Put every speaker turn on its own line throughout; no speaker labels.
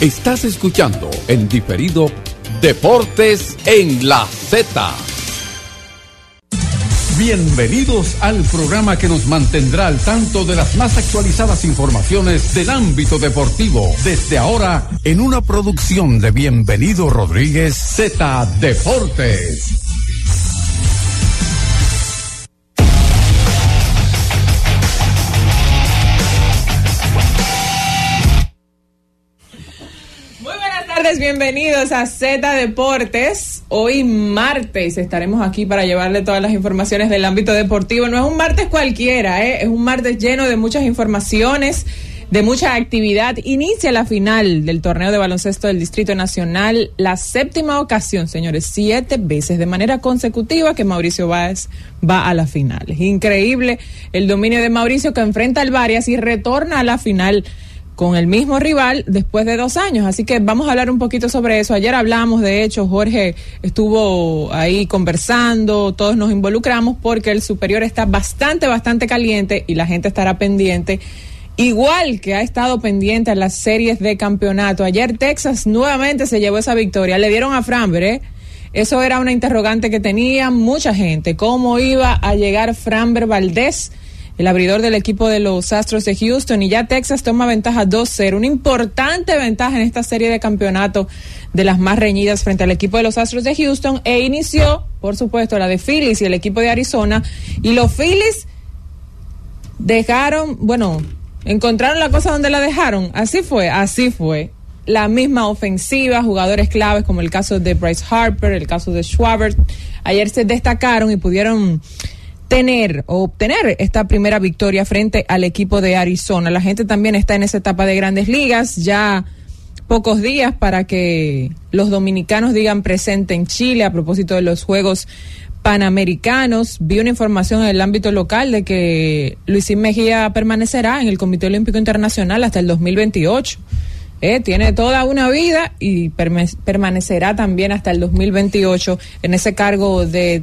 Estás escuchando en diferido Deportes en la Z. Bienvenidos al programa que nos mantendrá al tanto de las más actualizadas informaciones del ámbito deportivo. Desde ahora, en una producción de Bienvenido Rodríguez Z Deportes.
Bienvenidos a Z Deportes. Hoy martes estaremos aquí para llevarle todas las informaciones del ámbito deportivo. No es un martes cualquiera, ¿eh? es un martes lleno de muchas informaciones, de mucha actividad. Inicia la final del torneo de baloncesto del Distrito Nacional, la séptima ocasión, señores, siete veces de manera consecutiva que Mauricio Báez va a la final. Increíble el dominio de Mauricio que enfrenta al Varias y retorna a la final con el mismo rival después de dos años. Así que vamos a hablar un poquito sobre eso. Ayer hablamos, de hecho, Jorge estuvo ahí conversando, todos nos involucramos porque el superior está bastante, bastante caliente y la gente estará pendiente. Igual que ha estado pendiente a las series de campeonato. Ayer Texas nuevamente se llevó esa victoria. Le dieron a Framber, ¿eh? Eso era una interrogante que tenía mucha gente. ¿Cómo iba a llegar Framber Valdés? El abridor del equipo de los Astros de Houston, y ya Texas toma ventaja 2-0, una importante ventaja en esta serie de campeonato de las más reñidas frente al equipo de los Astros de Houston, e inició, por supuesto, la de Phillies y el equipo de Arizona, y los Phillies dejaron, bueno, encontraron la cosa donde la dejaron, así fue, así fue. La misma ofensiva, jugadores claves como el caso de Bryce Harper, el caso de Schwabert, ayer se destacaron y pudieron tener o obtener esta primera victoria frente al equipo de Arizona. La gente también está en esa etapa de grandes ligas, ya pocos días para que los dominicanos digan presente en Chile a propósito de los Juegos Panamericanos. Vi una información en el ámbito local de que Luisín Mejía permanecerá en el Comité Olímpico Internacional hasta el 2028. Eh, tiene toda una vida y permanecerá también hasta el 2028 en ese cargo de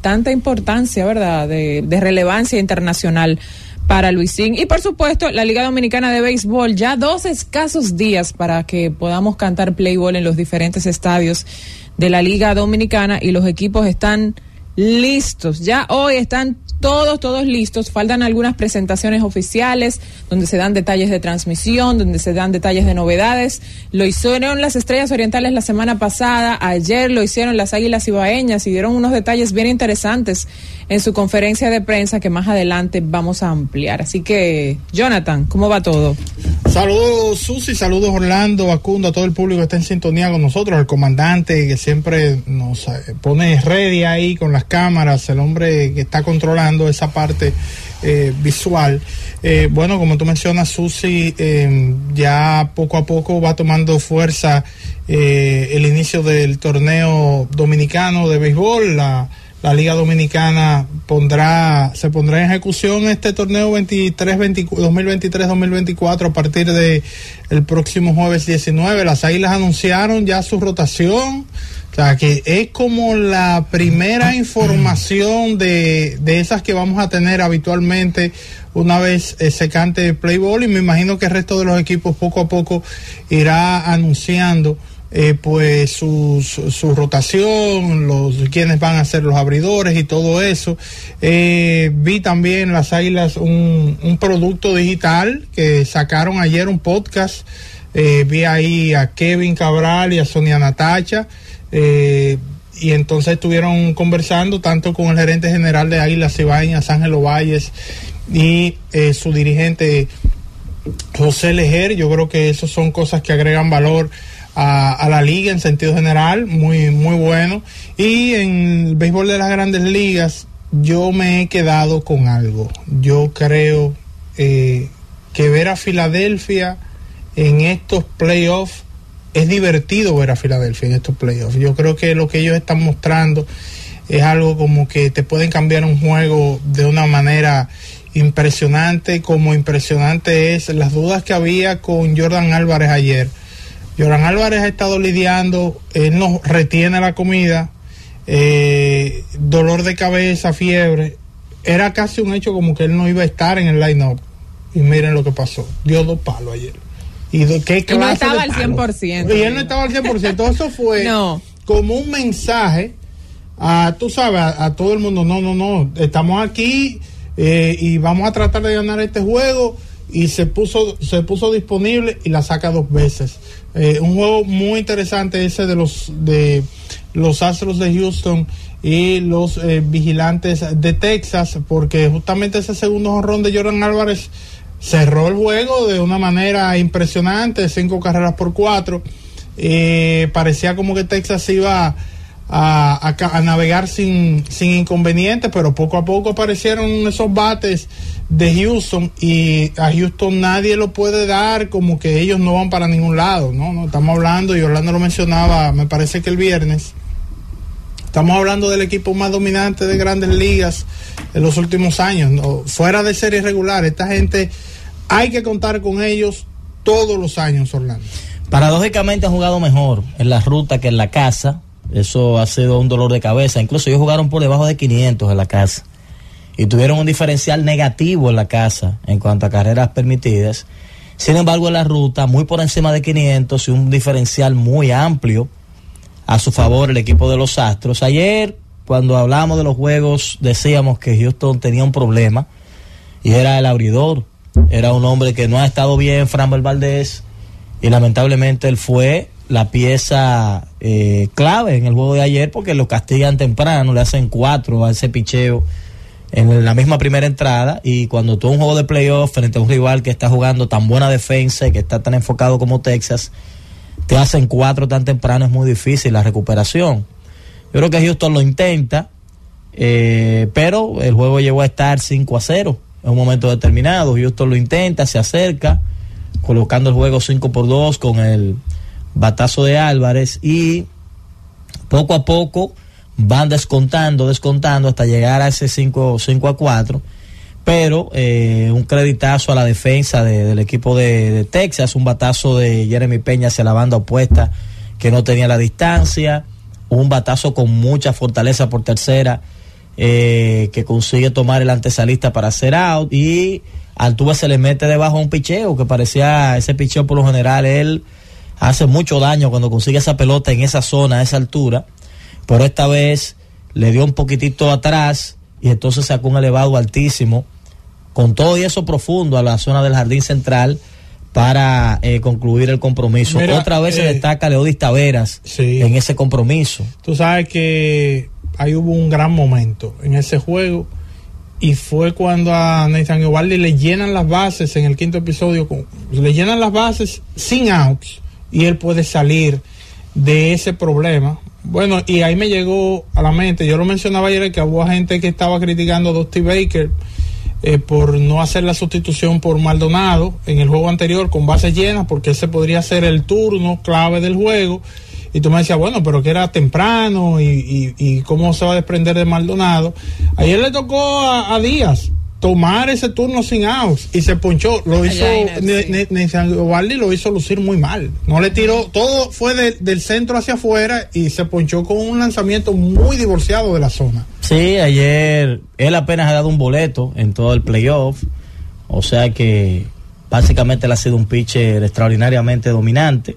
tanta importancia, ¿verdad?, de, relevancia internacional para Luisín. Y por supuesto, la Liga Dominicana de Béisbol, ya dos escasos días para que podamos cantar playball en los diferentes estadios de la Liga Dominicana y los equipos están listos. Ya hoy están todos, todos listos. Faltan algunas presentaciones oficiales donde se dan detalles de transmisión, donde se dan detalles de novedades. Lo hicieron las Estrellas Orientales la semana pasada, ayer lo hicieron las Águilas Ibaeñas y dieron unos detalles bien interesantes en su conferencia de prensa que más adelante vamos a ampliar. Así que, Jonathan, ¿cómo va todo?
Saludos Susi, saludos Orlando, Acundo, a todo el público que está en sintonía con nosotros, el comandante que siempre nos eh, pone ready ahí con las cámaras, el hombre que está controlando esa parte eh, visual. Eh, bueno, como tú mencionas, Susi, ya poco a poco va tomando fuerza el inicio del torneo dominicano de béisbol, la la Liga Dominicana pondrá, se pondrá en ejecución este torneo 23, 2023-2024 a partir de el próximo jueves 19. Las Águilas anunciaron ya su rotación. O sea, que es como la primera información de, de esas que vamos a tener habitualmente una vez eh, se cante el play y me imagino que el resto de los equipos poco a poco irá anunciando eh, pues su, rotación, los quienes van a ser los abridores y todo eso. Eh, vi también las Águilas un, un, producto digital que sacaron ayer un podcast. Eh, vi ahí a Kevin Cabral y a Sonia Natacha. Y entonces estuvieron conversando tanto con el gerente general de Águilas Ibañas, Ángelo Valles, y su dirigente José Lejer. Yo creo que eso son cosas que agregan valor a, la liga en sentido general, muy, muy bueno. Y en el béisbol de las grandes ligas, yo me he quedado con algo. Yo creo eh, que ver a Filadelfia en estos playoffs es divertido ver a Filadelfia en estos playoffs. Yo creo que lo que ellos están mostrando es algo como que te pueden cambiar un juego de una manera impresionante, como impresionante es las dudas que había con Jordan Álvarez ayer Joran Álvarez ha estado lidiando, él no retiene la comida, eh, dolor de cabeza, fiebre. Era casi un hecho como que él no iba a estar en el line-up. Y miren lo que pasó. Dio dos palos ayer. Y de qué
Y no
clase
estaba
de
al
palo.
100%.
Y él no estaba al 100%. Eso fue
No.
como un mensaje a, tú sabes, a, a todo el mundo. No, no, no. Estamos aquí eh, y vamos a tratar de ganar este juego. Y se puso, se puso disponible y la saca dos veces. Eh, un juego muy interesante ese de los de los Astros de Houston y los eh, vigilantes de Texas, porque justamente ese segundo jonrón de Jordan Álvarez cerró el juego de una manera impresionante, cinco carreras por cuatro. Eh, parecía como que Texas iba a, navegar sin, sin inconvenientes, pero poco a poco aparecieron esos bates de Houston y a Houston nadie lo puede dar como que ellos no van para ningún lado, ¿no? no estamos hablando, y Orlando lo mencionaba, me parece que el viernes, Estamos hablando del equipo más dominante de grandes ligas en los últimos años. Fuera de serie regular, esta gente hay que contar con ellos todos los años, Orlando.
Paradójicamente han jugado mejor en la ruta que en la casa. Eso ha sido un dolor de cabeza. Incluso ellos jugaron por debajo de 500 en la casa. Y tuvieron un diferencial negativo en la casa en cuanto a carreras permitidas. Sin embargo, en la ruta, muy por encima de 500 y un diferencial muy amplio a su favor el equipo de los Astros. Ayer, cuando hablamos de los juegos, decíamos que Houston tenía un problema y era el abridor. Era un hombre que no ha estado bien, Framber Valdés, y lamentablemente él fue la pieza eh, clave en el juego de ayer porque lo castigan temprano, le hacen cuatro a ese picheo en la misma primera entrada y cuando tú un juego de playoff frente a un rival que está jugando tan buena defensa y que está tan enfocado como Texas, te hacen cuatro tan temprano es muy difícil la recuperación. Yo creo que Houston lo intenta, eh, pero el juego llegó a estar 5 a 0 en un momento determinado. Houston lo intenta, se acerca, colocando el juego 5 por 2 con el batazo de Álvarez y poco a poco van descontando, descontando hasta llegar a ese 5, 5 a 4. Pero eh, un creditazo a la defensa de- del equipo de, Texas, un batazo de Jeremy Peña hacia la banda opuesta que no tenía la distancia, un batazo con mucha fortaleza por tercera eh, que consigue tomar el antesalista para hacer out y Altuve se le mete debajo un picheo que parecía ese picheo por lo general él hace mucho daño cuando consigue esa pelota en esa zona, a esa altura, pero esta vez le dio un poquitito atrás y entonces sacó un elevado altísimo con todo y eso profundo a la zona del jardín central para eh, concluir el compromiso.
Mira,
Otra vez se
eh,
destaca Leodis Taveras
sí.
en ese compromiso.
Tú sabes que ahí hubo un gran momento en ese juego y fue cuando a Nathan Eovaldi le llenan las bases en el quinto episodio, con- le llenan las bases sin outs y él puede salir de ese problema. Bueno, y ahí me llegó a la mente, yo lo mencionaba ayer que hubo gente que estaba criticando a Dusty Baker eh, por no hacer la sustitución por Maldonado en el juego anterior con bases llenas, porque ese podría ser el turno clave del juego. Y tú me decías, bueno, pero que era temprano y, y- cómo se va a desprender de Maldonado. Ayer le tocó a Díaz tomar ese turno sin outs y se ponchó. Lo hizo, Nathan Eovaldi lo hizo lucir muy mal. No le tiró, todo fue de- del centro hacia afuera y se ponchó con un lanzamiento muy divorciado de la zona.
Sí, ayer él apenas ha dado un boleto en todo el playoff, o sea que básicamente él ha sido un pitcher extraordinariamente dominante.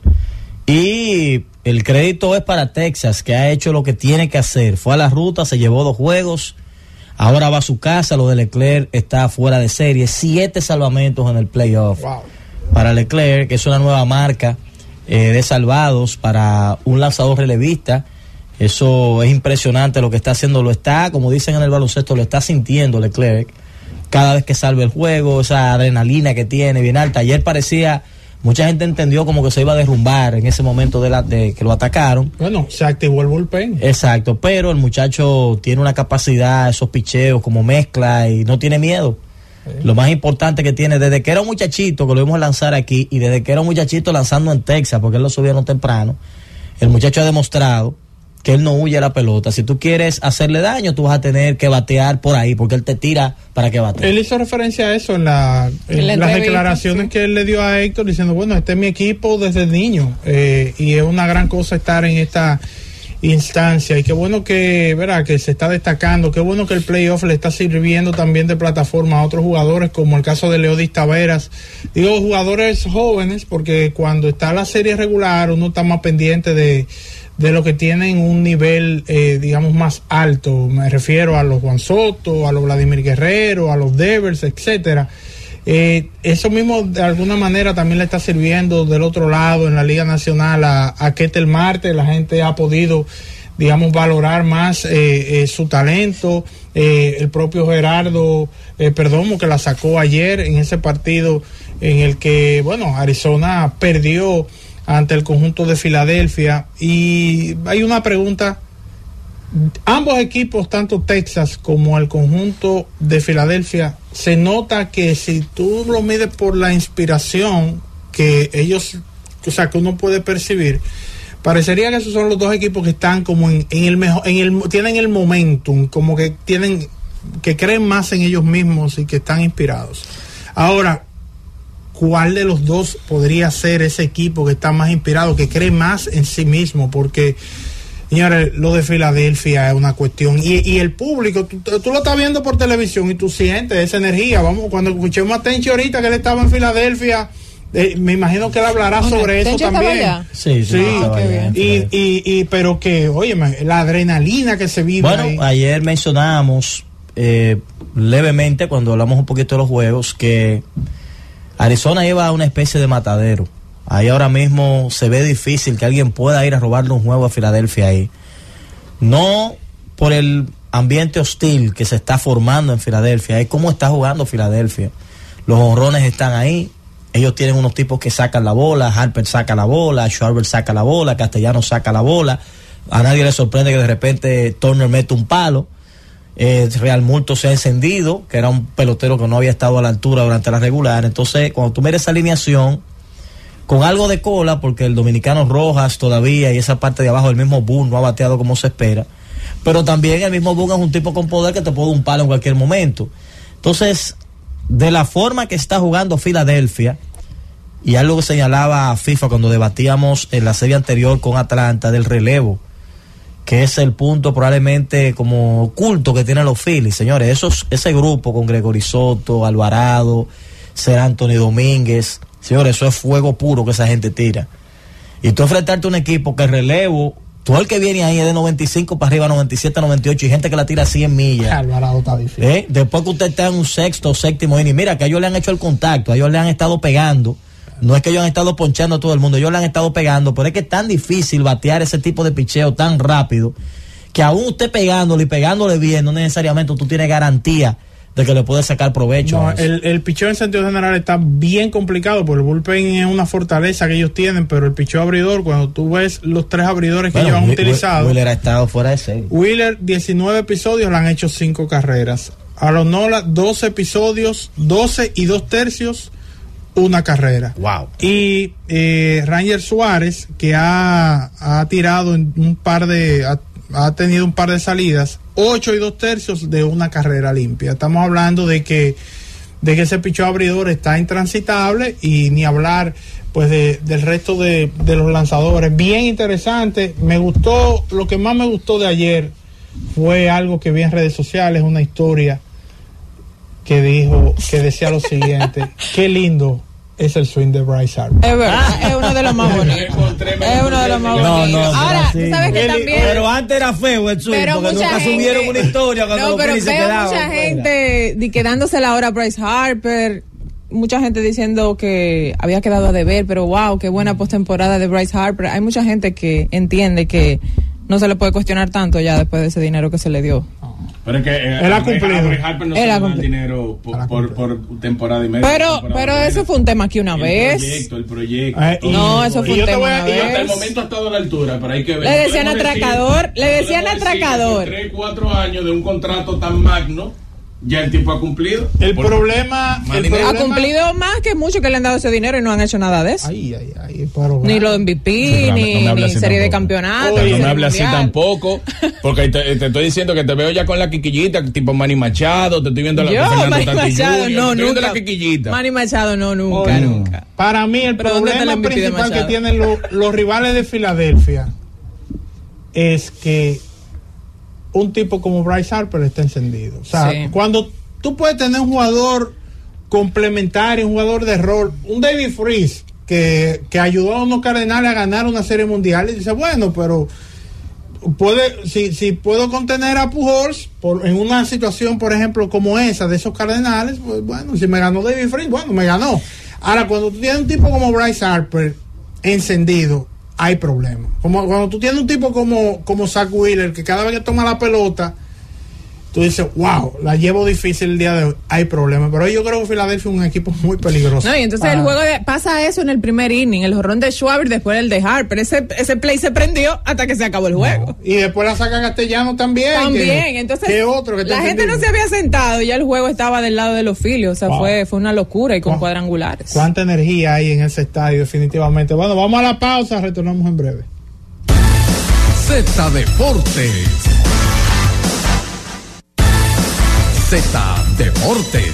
Y el crédito es para Texas, que ha hecho lo que tiene que hacer. Fue a la ruta, se llevó dos juegos, ahora va a su casa, lo de Leclerc está fuera de serie, siete salvamentos en el playoff
Wow.
para Leclerc, que es una nueva marca eh, de salvados para un lanzador relevista. Eso es impresionante lo que está haciendo. Lo está, como dicen en el baloncesto, lo está sintiendo Leclerc. Cada vez que salve el juego, esa adrenalina que tiene bien alta. Ayer parecía, mucha gente entendió como que se iba a derrumbar en ese momento de, la, de que lo atacaron.
Bueno, se activó el bullpen.
Exacto, pero el muchacho tiene una capacidad, esos picheos como mezcla y no tiene miedo. Lo más importante que tiene, desde que era un muchachito, que lo vimos lanzar aquí, y desde que era un muchachito lanzando en Texas, porque él lo subieron temprano, el muchacho ha demostrado que él no huye a la pelota. Si tú quieres hacerle daño, tú vas a tener que batear por ahí, porque él te tira para que bate.
Él hizo referencia a eso en, la, en
En la
las declaraciones
sí.
que él le dio a Héctor diciendo, bueno, este es mi equipo desde niño eh, y es una gran cosa estar en esta instancia y qué bueno que, verá, que se está destacando, qué bueno que el playoff le está sirviendo también de plataforma a otros jugadores como el caso de Leodis Taveras. Digo jugadores jóvenes porque cuando está la serie regular uno está más pendiente de, de lo que tienen un nivel, eh, digamos, más alto. Me refiero a los Juan Soto, a los Vladimir Guerrero, a los Devers, etcétera. Eh, eso mismo de alguna manera también le está sirviendo del otro lado en la Liga Nacional a, Ketel Marte. La gente ha podido, digamos, valorar más eh, eh, su talento. Eh, el propio Gerardo Perdomo que la sacó ayer en ese partido en el que, bueno, Arizona perdió ante el conjunto de Filadelfia. Y hay una pregunta ambos equipos, tanto Texas como el conjunto de Filadelfia, se nota que si tú lo mides por la inspiración que ellos, o sea, que uno puede percibir, parecería que esos son los dos equipos que están como en, el mejor, en el, tienen el momentum, como que tienen, que creen más en ellos mismos y que están inspirados. Ahora, ¿cuál de los dos podría ser ese equipo que está más inspirado, que cree más en sí mismo? Porque Señores, lo de Filadelfia es una cuestión. Y, y el público, tú, tú, lo estás viendo por televisión y tú sientes esa energía. Vamos, cuando escuchemos a Tenchi ahorita que él estaba en Filadelfia, eh, me imagino que él hablará
Bueno,
sobre eso
¿Tenchi estaba
también.
allá?
Sí, sí,
Sí,
bien.
Y, y, y, pero que, oye, la adrenalina que se vive ahí.
Bueno, ayer mencionábamos eh, levemente cuando hablamos un poquito de los juegos que Arizona iba a una especie de matadero. Ahí ahora mismo se ve difícil que alguien pueda ir a robarle un juego a Filadelfia ahí. No por el ambiente hostil que se está formando en Filadelfia, es cómo está jugando Filadelfia. Los honrones están ahí. Ellos tienen unos tipos que sacan la bola, Harper saca la bola, Schwarber saca la bola, Castellano saca la bola. A nadie le sorprende que de repente Turner mete un palo. Eh, Real Multo se ha encendido, que era un pelotero que no había estado a la altura durante la regular. Entonces, cuando tú miras esa alineación, con algo de cola, porque el dominicano Rojas todavía y esa parte de abajo del mismo Boone no ha bateado como se espera. Pero también el mismo Boone es un tipo con poder que te puede un palo en cualquier momento. Entonces, de la forma que está jugando Filadelfia, y algo que señalaba FIFA cuando debatíamos en la serie anterior con Atlanta del relevo, que es el punto probablemente como oculto que tienen los Phillies, señores. Esos, ese grupo con Gregory Soto, Alvarado, Ser Anthony Domínguez, señores, eso es fuego puro que esa gente tira. Y tú enfrentarte a un equipo que el relevo, todo el que viene ahí es de 95 para arriba, 97, 98, y gente que la tira 100 millas.
Alvarado está difícil.
¿Eh? Después que usted está en un sexto o séptimo inning, mira que a ellos le han hecho el contacto, a ellos le han estado pegando. No es que ellos han estado ponchando a todo el mundo, ellos le han estado pegando, pero es que es tan difícil batear ese tipo de picheo tan rápido que aún usted pegándole y pegándole bien, no necesariamente tú tienes garantía de que le puedes sacar provecho.
No, el, el picheo en sentido general está bien complicado porque el bullpen es una fortaleza que ellos tienen, pero el picheo abridor, cuando tú ves los tres abridores que ellos han utilizado,
Wheeler ha estado fuera de serie.
Wheeler 19 episodios le han hecho 5 carreras. A los Nola 12 episodios, 12 y 2 tercios, una carrera.
Wow.
Y eh, Ranger Suárez, que ha, ha tirado en un par de, ha, ha tenido un par de salidas, 8 y 2 tercios de una carrera limpia. Estamos hablando de que, de que ese pichón abridor está intransitable y ni hablar pues de, del resto de, de los lanzadores. Bien interesante. Me gustó, lo que más me gustó de ayer fue algo que vi en redes sociales, una historia que dijo, que decía lo siguiente, qué lindo es el swing de Bryce Harper.
Es verdad, es uno de los más bonitos. Es uno de los más bonitos.
no, no,
Ahora,
sí.
tú sabes que también.
Pero antes era feo el swing,
Pero
porque
mucha
nunca
gente,
subieron una historia cuando
no,
los
pero veo
quedaban
mucha gente di- quedándose la hora a Bryce Harper, mucha gente diciendo que había quedado a deber, pero wow, qué buena postemporada de Bryce Harper. Hay mucha gente que entiende que no se le puede cuestionar tanto ya después de ese dinero que se le dio.
Pero es que eh,
Él ha
a Bryce-
cumplido.
a no da
cumplido.
dinero por, por, por temporada y media.
Pero, pero
y media.
eso fue un tema aquí una
el
vez.
proyecto, el proyecto.
Eh,
todo.
No, eso
y
fue
yo
un
te voy
tema
a-
una
y yo
Y hasta el momento ha estado a la altura, pero hay que ver.
Le decían
No podemos decir-
atracador, le decían atracador.
Tres, cuatro años de un contrato tan magno, ya el tipo ha cumplido.
El problema, el.
Ha cumplido más que muchos que le han dado ese dinero y no han hecho nada de eso.
Ay, ay, ay, pero
Ni lo de MVP,
no
ni,
no
ni serie de campeonatos.
Oye,
no me hables así tampoco, porque te, te estoy diciendo que te veo ya con la quiquillita, tipo Manny Machado, te estoy viendo la
Yo, Machado,
Jr.,
no, nunca.
la quiquillita.
Manny Machado, no, nunca,
Oye,
nunca.
Para mí el
Pero ¿dónde está
problema principal que tienen lo- los rivales de Filadelfia es que un tipo como Bryce Harper está encendido. O sea,
Sí.
cuando tú puedes tener un jugador complementario, un jugador de rol, un David Freeze que, que ayudó a unos Cardenales a ganar una serie mundial y dice, bueno, pero puede si, si puedo contener a Pujols por, en una situación, por ejemplo, como esa de esos Cardenales, pues bueno, si me ganó David Freeze, bueno, me ganó. Ahora, cuando tú tienes un tipo como Bryce Harper encendido, hay problemas. Como cuando tú tienes un tipo como, como Zach Wheeler, que cada vez que toma la pelota, tú dices, wow, la llevo difícil el día de hoy, hay problemas. Pero yo creo que Filadelfia es un equipo muy peligroso.
No, y entonces
Para-
el juego de- pasa eso en el primer inning, el jorrón de Schwaber después el de Harper. Ese, ese play se prendió hasta que se acabó el juego.
Y después la saca Castellano también.
También,
que-
entonces
que otro que
la gente no se había sentado y ya el juego estaba del lado de los filios, o sea,
Wow.
fue, fue una locura y con
Wow.
cuadrangulares.
Cuánta energía hay en ese estadio, definitivamente. Bueno, vamos a la pausa, retornamos en breve.
Z Deportes. Z Deportes.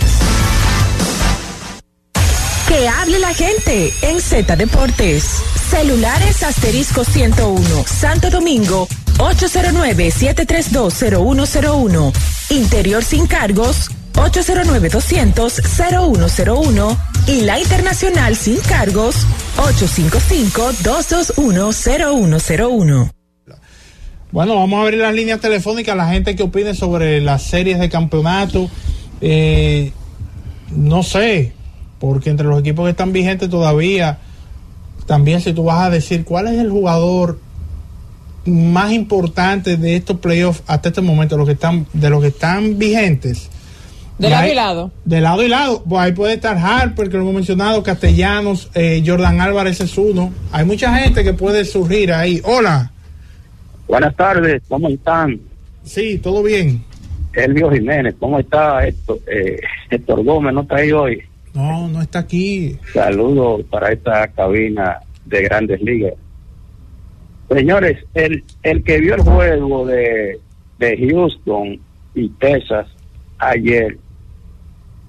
Que hable la gente en Z Deportes. Celulares asterisco 101, Santo Domingo, 809-7320101. Interior sin cargos, 809-200-0101. Y la internacional sin cargos, 855-221-0101.
Bueno, vamos a abrir las líneas telefónicas la gente que opine sobre las series de campeonato. Eh, no sé, porque entre los equipos que están vigentes todavía, también si tú vas a decir cuál es el jugador más importante de estos playoffs hasta este momento, los que están, de los que están vigentes.
De lado y lado.
De lado y lado. Pues ahí puede estar Harper, que lo hemos mencionado, Castellanos, eh, Jordan Álvarez es uno. Hay mucha gente que puede surgir ahí. Hola.
Buenas tardes, ¿cómo están?
Sí, todo bien.
Elvio Jiménez, ¿cómo está Héctor, eh, Héctor Gómez? ¿No está ahí hoy?
No, no está aquí.
Saludos para esta cabina de grandes ligas. Señores, el, el que vio el juego de, de Houston y Texas ayer,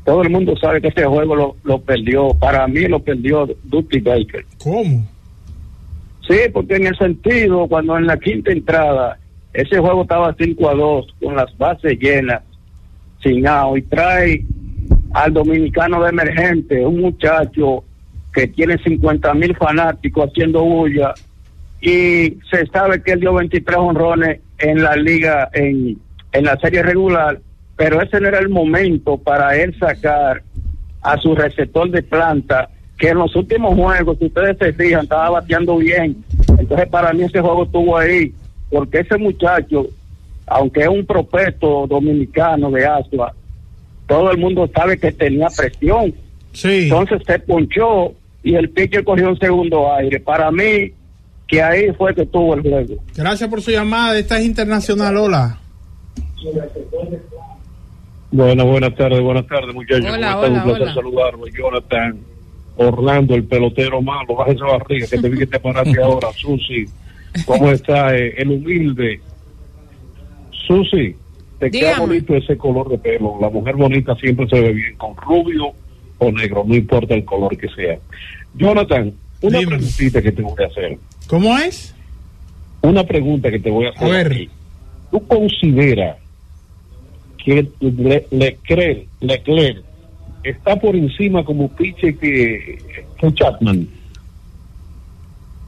todo el mundo sabe que ese juego lo, lo perdió, para mí lo perdió Dusty Baker.
¿Cómo?
Sí, porque en el sentido, cuando en la quinta entrada, ese juego estaba 5 a 2, con las bases llenas, sin out, y trae al dominicano de emergente, un muchacho que tiene 50 mil fanáticos haciendo bulla, y se sabe que él dio 23 honrones en la liga, en, en la serie regular, pero ese no era el momento para él sacar a su receptor de planta, que en los últimos juegos, si ustedes se fijan, estaba bateando bien. Entonces, para mí ese juego estuvo ahí, porque ese muchacho, aunque es un prospecto dominicano de Asua, todo el mundo sabe que tenía presión.
Sí.
Entonces se ponchó y el pitcher cogió un segundo aire. Para mí, que ahí fue que tuvo el juego.
Gracias por su llamada. Esta es internacional. Hola.
Buenas, buenas tardes, buenas tardes, muchachos.
Hola,
¿Cómo están?
hola,
Un placer
hola.
saludarlo. Jonathan, Orlando, el pelotero malo, baja esa barriga que te vi que te paraste ahora. Susi, ¿cómo está? Eh, el humilde. Susi, te queda bonito ese color de pelo. La mujer bonita siempre se ve bien con rubio o negro, no importa el color que sea. Jonathan, una
Dime.
preguntita que te voy a hacer.
¿Cómo es?
Una pregunta que te voy a hacer.
A ver.
aquí. ¿Tú consideras que Le- Leclerc, Leclerc está por encima como pitcher que, que Chapman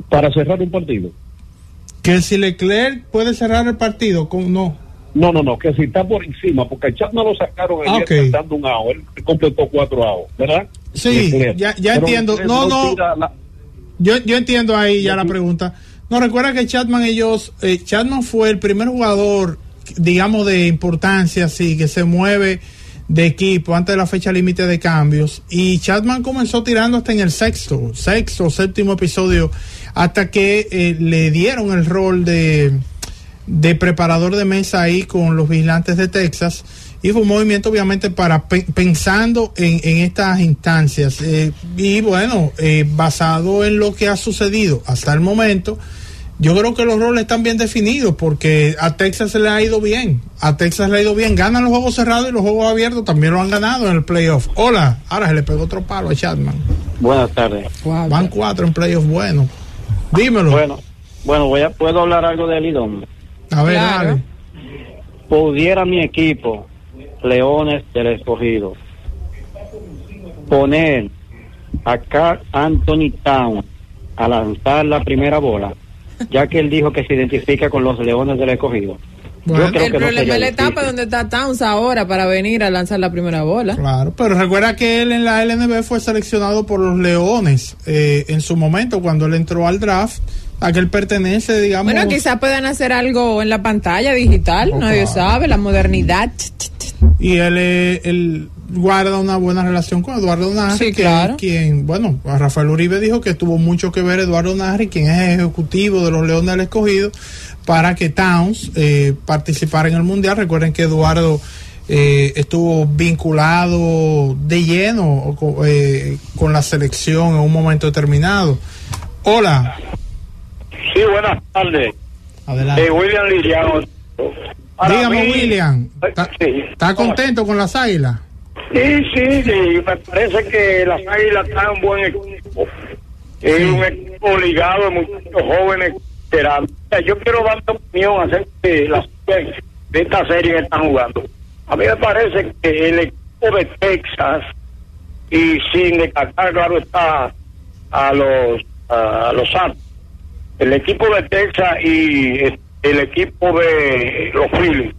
para cerrar un partido?
Que si Leclerc puede cerrar el partido, con no.
No, no, no, que si está por encima, porque a Chapman lo sacaron
Ah,
ayer
ok.
dando un out, él completó cuatro outs, ¿verdad?
Sí,
Leclerc.
ya- ya
Pero
entiendo. No, no.
la-
Yo, yo entiendo ahí ya la pregunta. No, recuerda que Chapman ellos, eh, Chapman fue el primer jugador, digamos, de importancia, sí, que se mueve de equipo antes de la fecha límite de cambios. Y Chapman comenzó tirando hasta en el sexto, sexto, séptimo episodio, hasta que eh, le dieron el rol de, de preparador de mesa ahí con los vigilantes de Texas. Y fue un movimiento obviamente para pe- pensando en, en estas instancias. Eh, y bueno, eh, basado en lo que ha sucedido hasta el momento, yo creo que los roles están bien definidos porque a Texas se le ha ido bien. A Texas le ha ido bien. Ganan los juegos cerrados y los juegos abiertos también lo han ganado en el playoff. Hola, ahora se le pegó otro palo a Chapman.
Buenas tardes.
Van cuatro en playoff bueno. Dímelo.
Bueno,
Bueno, voy a, puedo hablar algo de Lidón.
A ver,
Claro.
dale.
Pudiera mi equipo, Leones del Escogido, poner a Carl Anthony Town a lanzar la primera bola, ya que él dijo que se identifica con los Leones del Escogido.
Bueno.
Yo creo
El
no
problema es la etapa
difícil.
donde está Towns ahora para venir a lanzar la primera bola.
Claro, pero recuerda que él en la LNB fue seleccionado por los Leones eh, en su momento cuando él entró al draft, a que él pertenece, digamos.
Bueno, quizás puedan hacer algo en la pantalla digital,
Oh,
nadie
claro.
sabe, la modernidad.
Y él, él guarda una buena relación con Eduardo Narri,
Sí,
que
claro.
es quien, bueno, a Rafael Uribe dijo que tuvo mucho que ver Eduardo Narri, quien es ejecutivo de los Leones del Escogido, para que Towns eh, participara en el Mundial. Recuerden que Eduardo eh, estuvo vinculado de lleno eh, con la selección en un momento determinado. Hola,
Sí, buenas tardes.
adelante.
Eh, William Liriano.
Dígame,
mí-
William, ¿está,
Sí.
está contento con las águilas?
Sí, sí, sí, me parece que las águilas están en buen equipo. Es un equipo ligado de muchos jóvenes Yo quiero dar mi opinión acerca de, las, de esta serie que están jugando. A mí me parece que el equipo de Texas, y sin descartar, claro, está a los, a los Santos, el equipo de Texas y el equipo de los Phillies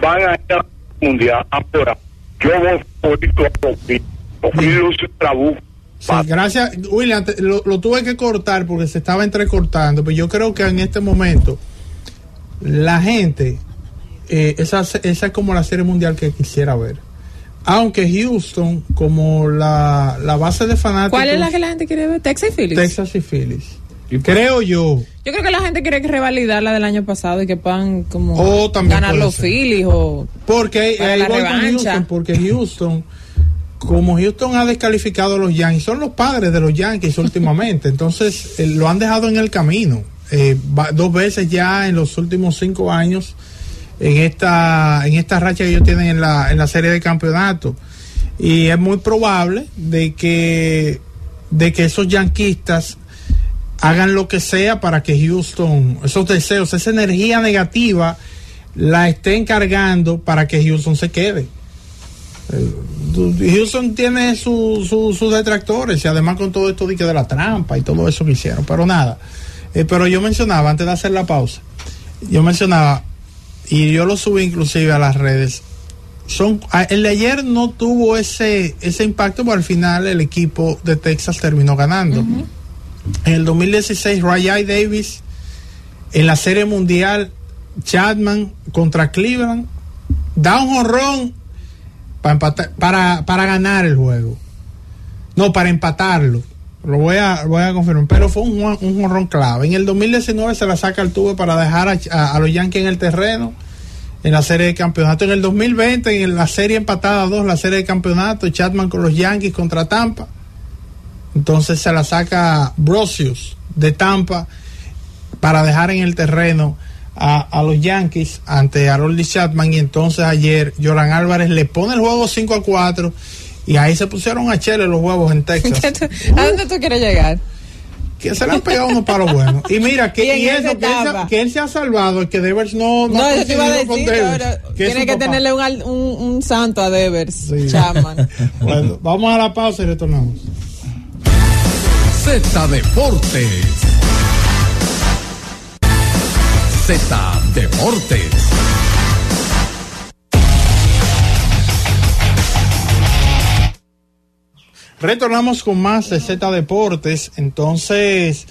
van a ir al mundial. Ahora, yo voy buca.
Sí, gracias, William. te- lo, lo tuve que cortar porque se estaba entrecortando, pero yo creo que en este momento la gente, eh, esa, esa es como la serie mundial que quisiera ver. Aunque Houston, como la, la base de fanáticos,
¿Cuál es la que la gente quiere ver? Texas y Phillies.
Texas y Phillies. Creo yo.
Yo creo que la gente quiere revalidar la del año pasado y que puedan como
Oh, también
ganar
puede
los. Phillies o
Porque ahí-
Para
ahí
la
voy con. Houston, porque Houston, como Houston ha descalificado a los Yankees, son los padres de los Yankees últimamente, entonces eh, lo han dejado en el camino. Eh, va- dos veces ya en los últimos cinco años en esta en esta racha que ellos tienen en la, en la serie de campeonato y es muy probable de que de que esos yanquistas hagan lo que sea para que Houston, esos deseos, esa energía negativa, la estén cargando para que Houston se quede. Eh, Houston tiene su- su- sus detractores y además con todo esto de, la trampa y todo eso que hicieron, pero nada. Eh, pero yo mencionaba, antes de hacer la pausa, yo mencionaba, y yo lo subí inclusive a las redes, son el de ayer no tuvo ese, ese impacto, pero al final el equipo de Texas terminó ganando. En el 2016, Rayai Davis en la Serie Mundial, Chapman contra Cleveland, da un jonrón para, para, ganar el juego. No, para empatarlo. Lo voy a, voy a confirmar. Pero fue un, un jonrón clave. En el 2019 se la saca el tubo para dejar a los Yankees en el terreno en la serie de campeonato. En el 2020, en la serie empatada 2, la serie de campeonato, Chapman con los Yankees contra Tampa. Entonces se la saca Brosius de Tampa para dejar en el terreno a, a los Yankees ante Harold Chapman. Y entonces ayer Joran Álvarez le pone el juego 5 a 4 y ahí se pusieron a chele los huevos en
¿Qué
Texas.
¿A dónde tú quieres llegar?
que se le han pegado unos palos buenos. Y mira, que,
Y
y eso, que, él se,
etapa.
que él se ha salvado, que Devers no, no,
No,
ha
yo te iba a decir,
Devers, que
tiene que
papá.
tenerle un, un, un santo a Devers,
Sí.
Chapman.
Bueno, vamos a la pausa y retornamos.
Z Deportes. Z Deportes.
Retornamos con más de Z Deportes. Entonces,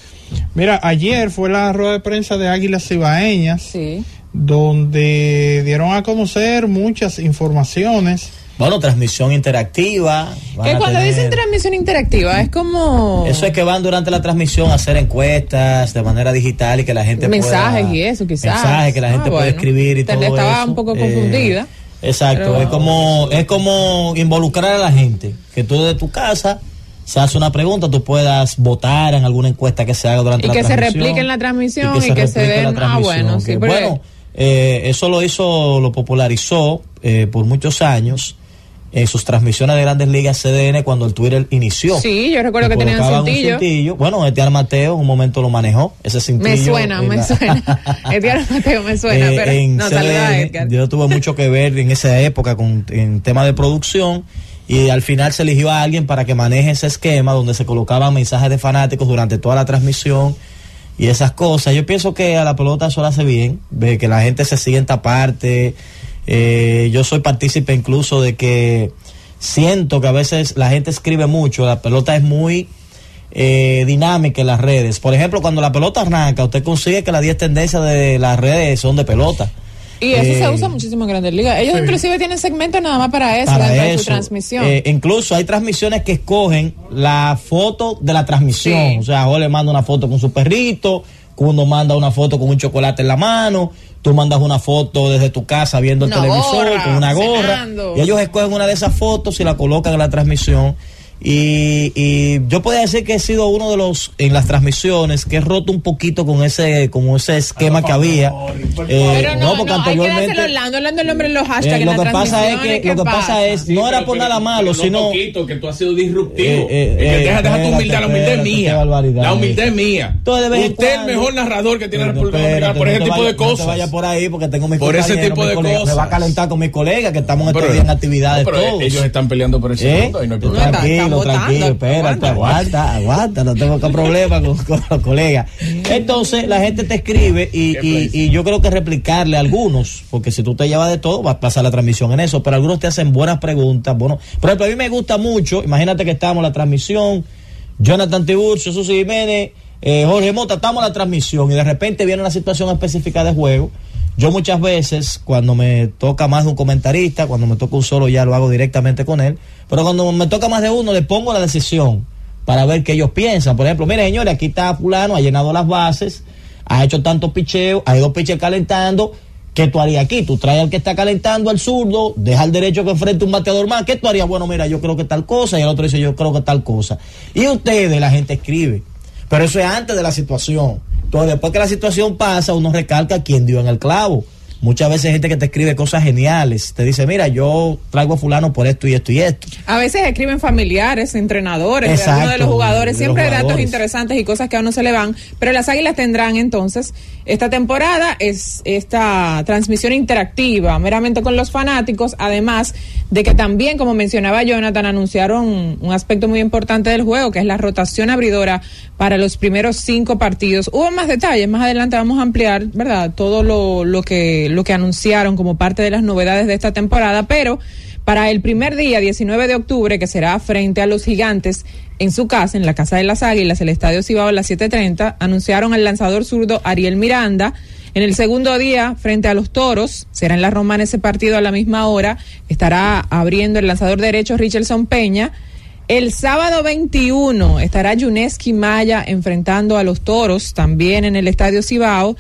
mira, ayer fue la rueda de prensa de Águilas Ibaeñas,
Sí.
donde dieron a conocer muchas informaciones.
Bueno, transmisión interactiva.
Que cuando
tener-
dicen transmisión interactiva es como
Eso es que van durante la transmisión a hacer encuestas de manera digital y que la gente
mensajes
pueda-
y eso, quizás.
Mensajes que la
Ah,
gente puede
bueno.
escribir y
Te-
todo
estaba
eso.
un poco
Eh,
confundida.
exacto,
Pero-
es como es como involucrar a la gente, que tú de tu casa se hace una pregunta, tú puedas votar en alguna encuesta que se haga durante
Y
la
que se
transmisión.
replique en la transmisión y que se
replique en la
den- ah,
transmisión,
bueno, sí,
que,
porque-
bueno, eh, eso lo hizo, lo popularizó eh, por muchos años en sus transmisiones de grandes ligas CDN cuando el Twitter inició.
Sí, yo recuerdo que tenían
colocaban un
cintillo.
cintillo. Bueno, Etienne Mateo en un momento lo manejó, ese cintillo.
Me suena,
en
me
la-
suena. Edgar Mateo me suena,
Eh,
pero
en
no,
CDN,
Edgar.
Yo tuve mucho que ver en esa época con en tema de producción y al final se eligió a alguien para que maneje ese esquema donde se colocaban mensajes de fanáticos durante toda la transmisión y esas cosas. Yo pienso que a la pelota eso le hace bien, de que la gente se sienta parte. Eh, yo soy partícipe incluso de que siento que a veces la gente escribe mucho, la pelota es muy eh, dinámica en las redes. Por ejemplo, cuando la pelota arranca, usted consigue que las 10 tendencias de las redes son de pelota.
Y eso
Eh,
se usa muchísimo en Grandes Ligas. Ellos
sí.
inclusive tienen segmentos nada más para eso,
para
dentro de
eso.
su transmisión.
Eh, incluso hay transmisiones que escogen la foto de la transmisión.
Sí.
O sea, Jorge manda una foto con su perrito, Cundo manda una foto con un chocolate en la mano, tú mandas una foto desde tu casa viendo el
Una
televisor
gorra,
con una gorra.
cenando.
Y ellos escogen una de esas fotos y la colocan en la transmisión. Y, y yo podría decir que he sido uno de los en las transmisiones que he roto un poquito con ese con ese esquema que había. Eh,
pero no,
porque
no, hay que
anteriormente
Orlando, Orlando el nombre en los hashtags
eh,
en
lo
las
que pasa es que lo que
¿qué
pasa es
Sí,
no era
pero-
por
pero-
nada malo,
pero
sino
poquito, que tú has sido disruptivo.
Eh, eh,
que
eh,
deja, deja tu humildad, la humildad es mía. La humildad
es.
mía.
Entonces, en
Usted es el mejor narrador que tiene la República Dominicana por ese
no
tipo de
vaya- No te
cosas.
vaya por ahí porque tengo mis
Por ese tipo de
colegas. Me va a
cosas.
calentar con mis colegas que estamos estos
Pero-
días en actividades
pero
todos.
ellos están peleando por ese
¿Eh?
mundo y no hay
No,
problema.
Tranquilo, tranquilo, espérate,
aguanta.
aguanta, no tengo problema con, con los colegas. Entonces la gente te escribe y, y- y yo creo que replicarle a algunos, porque si tú te llevas de todo, va a pasar la transmisión en eso, pero algunos te hacen buenas preguntas. Bueno, por ejemplo, a mí me gusta mucho, imagínate que estamos en la transmisión, Jonathan Tiburcio, Susi Jiménez, eh, Jorge Mota, estamos en la transmisión y de repente viene una situación específica de juego. Yo muchas veces, cuando me toca más de un comentarista, cuando me toca un solo, ya lo hago directamente con él. Pero cuando me toca más de uno, le pongo la decisión para ver qué ellos piensan. Por ejemplo, mire, señores, aquí está Fulano, ha llenado las bases, ha hecho tantos picheos, ha ido piche calentando. ¿Qué tú harías aquí? Tú traes al que está calentando al zurdo, deja al derecho que enfrente un bateador más. ¿Qué tú harías? Bueno, mira, yo creo que tal cosa. Y el otro dice, yo creo que tal cosa. Y ustedes, la gente escribe. Pero eso es antes de la situación. Entonces, después que la situación pasa, uno recalca quién dio en el clavo. Muchas veces hay gente que te escribe cosas geniales. Te dice, mira, yo traigo a fulano por esto y esto y esto.
A veces escriben familiares, entrenadores, de
Exacto,
algunos de los jugadores,
de los
siempre hay datos interesantes y cosas que a uno se le van, pero las águilas tendrán entonces esta temporada es esta transmisión interactiva, meramente con los fanáticos, además de que también, como mencionaba Jonathan, anunciaron un aspecto muy importante del juego, que es la rotación abridora para los primeros cinco partidos. Hubo más detalles, más adelante vamos a ampliar, ¿verdad? Todo lo, lo que, lo que anunciaron como parte de las novedades de esta temporada, pero para el primer día, 19 de octubre, que será frente a los gigantes en su casa, en la Casa de las Águilas, el Estadio Cibao a las 7.30, anunciaron al lanzador zurdo Ariel Miranda. En el segundo día, frente a los Toros, será en la Romana ese partido a la misma hora, estará abriendo el lanzador derecho Richardson Peña. El sábado 21 estará Yuneski Maya enfrentando a los Toros, también en el Estadio Cibao.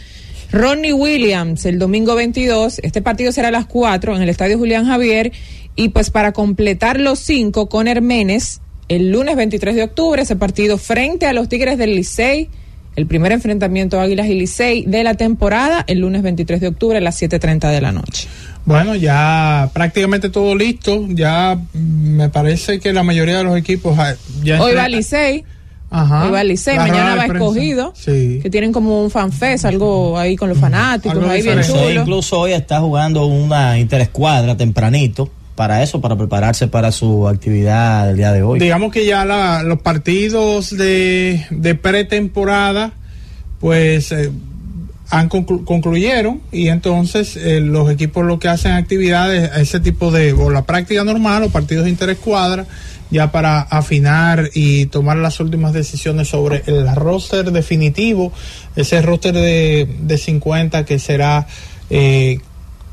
Ronnie Williams el domingo 22. Este partido será a las 4 en el Estadio Julián Javier. Y pues para completar los cinco con Hermenes, el lunes 23 de octubre, ese partido frente a los Tigres del Licey. El primer enfrentamiento Águilas y Licey de la temporada, el lunes 23 de octubre a las 7.30 de la noche.
Bueno, ya prácticamente todo listo. Ya mm, me parece que la mayoría de los equipos ah, ya
Hoy va Licey,
Ajá.
hoy va Licey,
La
mañana va escogido,
Sí.
que tienen como un fanfest, algo ahí con los fanáticos,
algo
ahí bien.
Licey
chulo.
incluso hoy está jugando una interescuadra tempranito para eso, para prepararse para su actividad del día de hoy.
Digamos que ya la- los partidos de, de pretemporada, pues eh, han conclu- concluyeron y entonces eh, los equipos lo que hacen actividades, ese tipo de, o la práctica normal o partidos interescuadra, ya para afinar y tomar las últimas decisiones sobre el roster definitivo, ese roster de, de 50 que será, eh,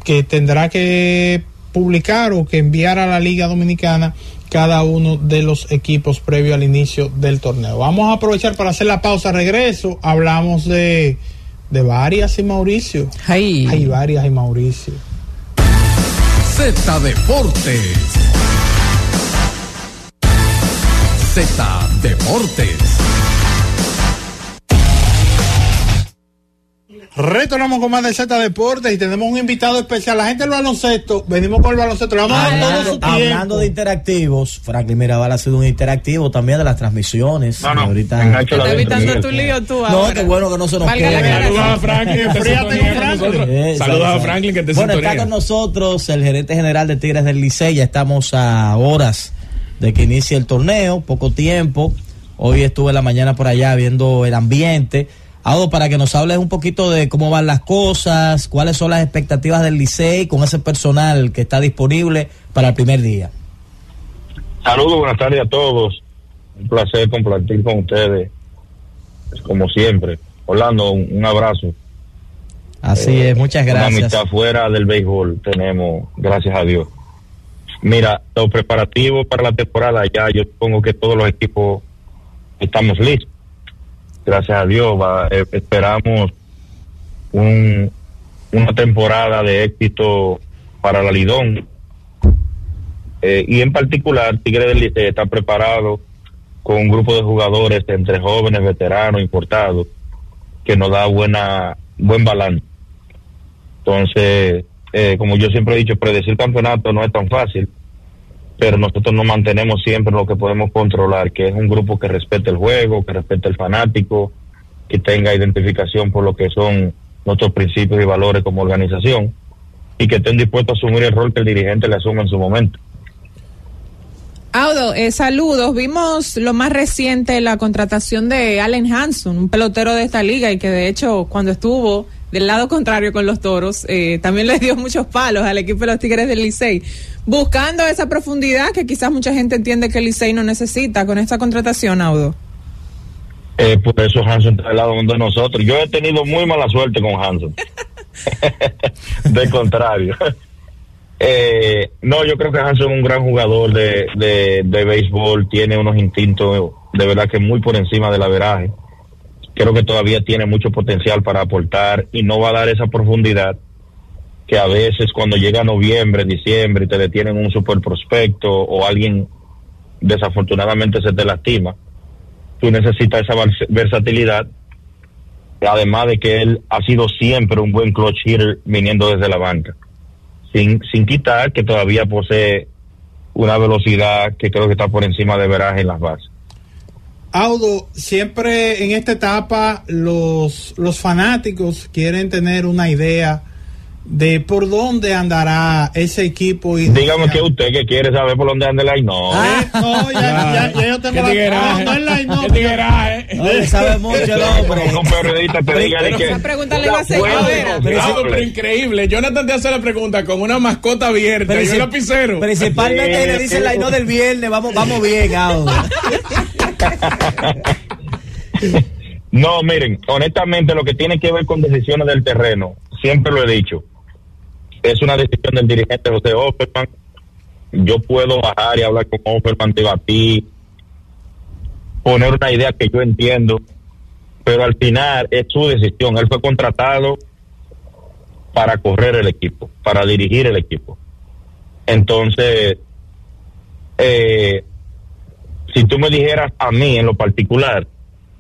que tendrá que publicar o que enviar a la Liga Dominicana cada uno de los equipos previo al inicio del torneo. Vamos a aprovechar para hacer la pausa. Regreso, hablamos de, de varias y Mauricio.
Ay.
Hay varias y Mauricio.
Z Deportes. Z Deportes.
Retornamos con más de Z Deportes y tenemos un invitado especial. La gente del baloncesto, venimos con el baloncesto. Le vamos a dar todo
Hablando,
su tiempo.
hablando de interactivos, Franklin Mirabal ha sido un interactivo también de las transmisiones.
No, no,
ahorita
Está
dentro,
evitando
Miguel.
tu lío tú
No,
ahora.
qué bueno que no se nos quede.
Saludos a Franklin, que te
Enfríate con
sintonía con
Franklin.
nosotros. Saludos a. Franklin, que te
Bueno, está con nosotros el gerente general de Tigres del Licey. Ya estamos a horas de que inicie el torneo, poco tiempo. Hoy estuve en la mañana por allá viendo el ambiente. Algo para que nos hables un poquito de cómo van las cosas, cuáles son las expectativas del Licey con ese personal que está disponible para el primer día.
Saludos, buenas tardes a todos. Un placer compartir con ustedes, pues, como siempre. Orlando, un, un abrazo.
Así
Eh,
es, muchas
Una
gracias.
amistad fuera del béisbol tenemos, gracias a Dios. Mira, los preparativos para la temporada ya, yo supongo que todos los equipos estamos listos. Gracias a Dios, va, eh, esperamos un, una temporada de éxito para la Lidón. Eh, y en particular, Tigre del Licey está preparado con un grupo de jugadores entre jóvenes, veteranos, importados, que nos da buena buen balance. Entonces, eh, como yo siempre he dicho, predecir campeonato no es tan fácil, pero nosotros nos mantenemos siempre lo que podemos controlar, que es un grupo que respete el juego, que respete el fanático, que tenga identificación por lo que son nuestros principios y valores como organización y que estén dispuestos a asumir el rol que el dirigente le asume en su momento.
Audo, eh, saludos. Vimos lo más reciente, la contratación de Allen Hanson, un pelotero de esta liga y que de hecho cuando estuvo del lado contrario con los toros, eh, también le dio muchos palos al equipo de los Tigres del Licey, buscando esa profundidad que quizás mucha gente entiende que el Licey no necesita con esta contratación, Audo.
Eh, por eso Hanson está al lado de nosotros. Yo he tenido muy mala suerte con Hanson. de contrario. Eh, no, yo creo que Hanson es un gran jugador de, de, de béisbol, tiene unos instintos de verdad que muy por encima del averaje. Creo que todavía tiene mucho potencial para aportar y no va a dar esa profundidad que a veces cuando llega noviembre, diciembre y te detienen un super prospecto o alguien desafortunadamente se te lastima, tú necesitas esa vers- versatilidad, además de que él ha sido siempre un buen clutch hitter viniendo desde la banca, sin, sin quitar que todavía posee una velocidad que creo que está por encima de veraje en las bases.
Audo, siempre en esta etapa los, los fanáticos quieren tener una idea de por dónde andará ese equipo. Y
Dígame que usted que quiere saber por dónde anda el no.
Eh, no, ya, ya, ya yo tengo
¿Qué
la no, la- no,
¿Qué tigueraje?
No, le sabe mucho el hombre.
Un periodista te diga de que
Esa pregunta le
una
va a
pero increíble. Jonathan te hace la pregunta con una mascota abierta y un lapicero.
Principalmente le dicen
sí.
la no del viernes, vamos, vamos bien, Audo.
No, miren, honestamente lo que tiene que ver con decisiones del terreno, siempre lo he dicho, es una decisión del dirigente José Offerman. Yo puedo bajar y hablar con Offerman, debatir, poner una idea que yo entiendo, pero al final es su decisión. Él fue contratado para correr el equipo, para dirigir el equipo. Entonces, eh, si tú me dijeras a mí en lo particular,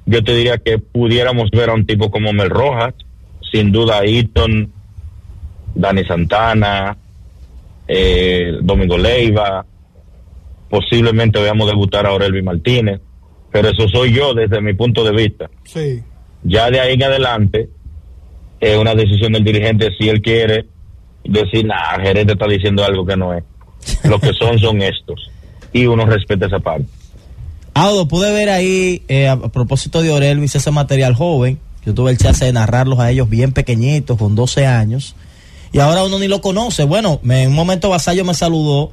yo te diría que pudiéramos ver a un tipo como Mel Rojas, sin duda Eaton, Dani Santana, eh, Domingo Leiva, posiblemente veamos debutar a Aurelvi Martínez, pero eso soy yo desde mi punto de vista.
Sí.
Ya de ahí en adelante es una decisión del dirigente si él quiere decir, nah, el gerente está diciendo algo que no es. Lo que son son estos. Y uno respeta esa parte.
Audo, pude ver ahí, eh, a propósito de Orelvis, ese material joven. Yo tuve el chance de narrarlos a ellos bien pequeñitos, con 12 años. Y ahora uno ni lo conoce. Bueno, me- en un momento Vasallo me saludó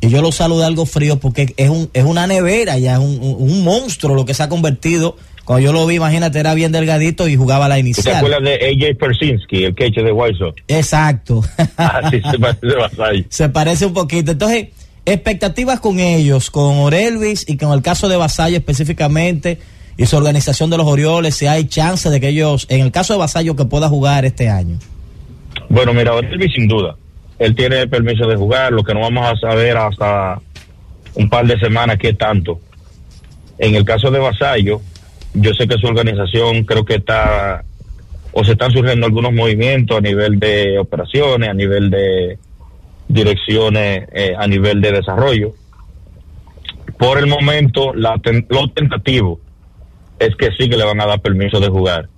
y yo lo saludé algo frío porque es, un, es una nevera, ya es un, un- un monstruo lo que se ha convertido. Cuando yo lo vi, imagínate, era bien delgadito y jugaba la
¿Tú te
inicial.
acuerdas de AJ Persinski, el catcher de White Sox?
Exacto.
Así se parece Vasallo.
Se parece un poquito. Entonces, expectativas con ellos, con Orelvis y con el caso de Vasallo específicamente y su organización de los Orioles, si hay chance de que ellos, en el caso de Vasallo, que pueda jugar este año.
Bueno, mira, Orelvi sin duda. Él tiene permiso de jugar, lo que no vamos a saber hasta un par de semanas qué tanto. En el caso de Vasallo, yo sé que su organización creo que está o se están surgiendo algunos movimientos a nivel de operaciones, a nivel de direcciones, eh, a nivel de desarrollo. Por el momento, la ten- lo tentativo es que sí que le van a dar permiso de jugar.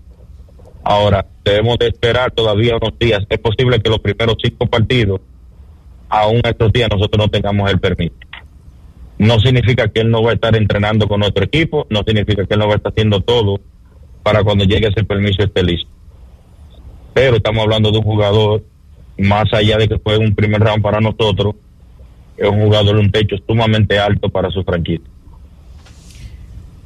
Ahora, debemos de esperar todavía unos días. Es posible que los primeros cinco partidos, aún estos días, nosotros no tengamos el permiso. No significa que él no va a estar entrenando con nuestro equipo, no significa que él no va a estar haciendo todo para cuando llegue ese permiso esté listo. Pero estamos hablando de un jugador, más allá de que fue un primer round para nosotros, es un jugador de un techo sumamente alto para su franquicia.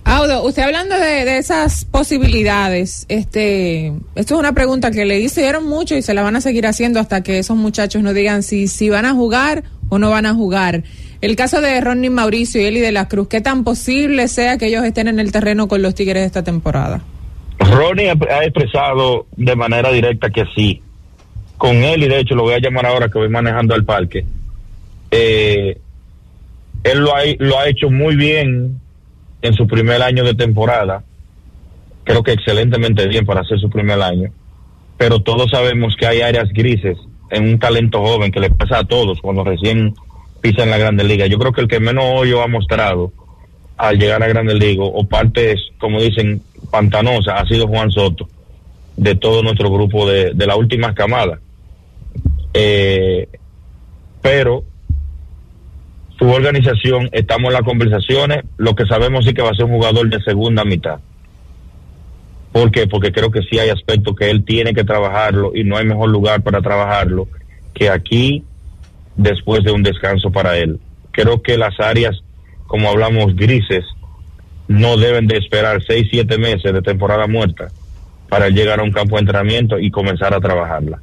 Audo, usted hablando de, de esas posibilidades, este, esto es una pregunta que le hicieron mucho y se la van a seguir haciendo hasta que esos muchachos nos digan si, si van a jugar o no van a jugar. El caso de Ronnie Mauricio y Eli de la Cruz, ¿qué tan posible sea que ellos estén en el terreno con los Tigres esta temporada?
Ronnie ha, expresado de manera directa que sí. Con y de hecho lo voy a llamar ahora que voy manejando al parque. Eh, él lo ha, lo ha hecho muy bien en su primer año de temporada. Creo que excelentemente bien para hacer su primer año. Pero todos sabemos que hay áreas grises en un talento joven que le pasa a todos cuando recién pisan la Grande Liga. Yo creo que el que menos hoyo ha mostrado al llegar a Grande Liga o partes, como dicen, pantanosas, ha sido Juan Soto, de todo nuestro grupo de, de la última camada. Eh, pero su organización, estamos en las conversaciones, lo que sabemos sí que va a ser un jugador de segunda mitad. ¿Por qué? Porque creo que sí hay aspectos que él tiene que trabajarlo y no hay mejor lugar para trabajarlo que aquí después de un descanso para él. Creo que las áreas, como hablamos, grises, no deben de esperar seis, siete meses de temporada muerta para llegar a un campo de entrenamiento y comenzar a trabajarla.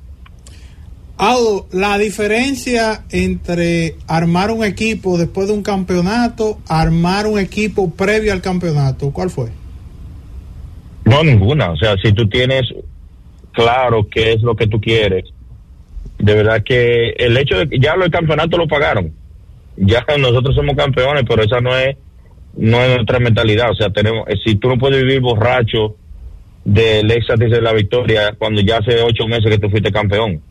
Audo, la diferencia entre armar un equipo después de un campeonato, armar un equipo previo al campeonato, ¿cuál fue?
No, ninguna. O sea, si tú tienes claro qué es lo que tú quieres, de verdad que el hecho de que ya los campeonatos lo pagaron. Ya nosotros somos campeones, pero esa no es no es nuestra mentalidad. O sea, tenemos eh, si tú no puedes vivir borracho del éxtasis de la victoria cuando ya hace ocho meses que tú fuiste campeón.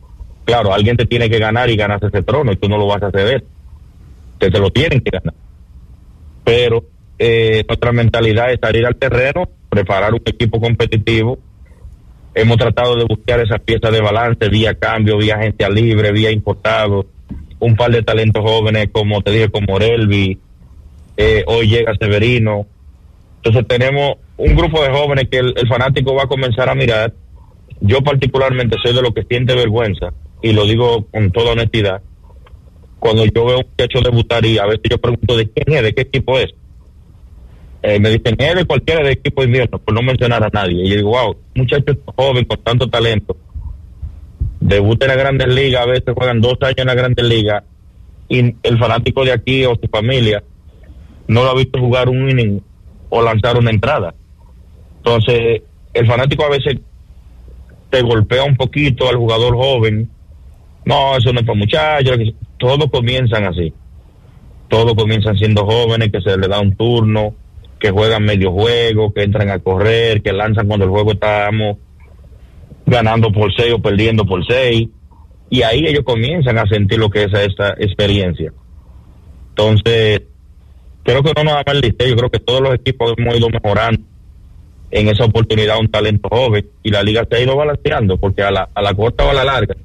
Claro, alguien te tiene que ganar y ganarse ese trono y tú no lo vas a ceder. Te, lo tienen que ganar. Pero eh, nuestra mentalidad es salir al terreno, preparar un equipo competitivo. Hemos tratado de buscar esas piezas de balance vía cambio, vía agencia libre, vía importado. Un par de talentos jóvenes, como te dije, como Morelvi. Eh, hoy llega Severino. Entonces tenemos un grupo de jóvenes que el, el fanático va a comenzar a mirar. Yo particularmente soy de los que siente vergüenza y lo digo con toda honestidad. Cuando yo veo un muchacho debutar y a veces yo pregunto de quién es, de qué equipo es. Eh, me dicen, es de cualquiera de equipo invierno, por no mencionar a nadie. Y yo digo, wow, muchacho joven con tanto talento. Debuta en la Grandes Ligas, a veces juegan dos años en la Grandes Ligas y el fanático de aquí o su familia no lo ha visto jugar un inning o lanzar una entrada. Entonces, el fanático a veces te golpea un poquito al jugador joven. No, eso no es para muchachos. Todos comienzan así. Todos comienzan siendo jóvenes, que se les da un turno, que juegan medio juego, que entran a correr, que lanzan cuando el juego estamos ganando por seis o perdiendo por seis. Y ahí ellos comienzan a sentir lo que es esta experiencia. Entonces, creo que no nos mal listeo. Yo creo que todos los equipos hemos ido mejorando en esa oportunidad un talento joven y la liga se ha ido balanceando porque a la, a la corta o a la larga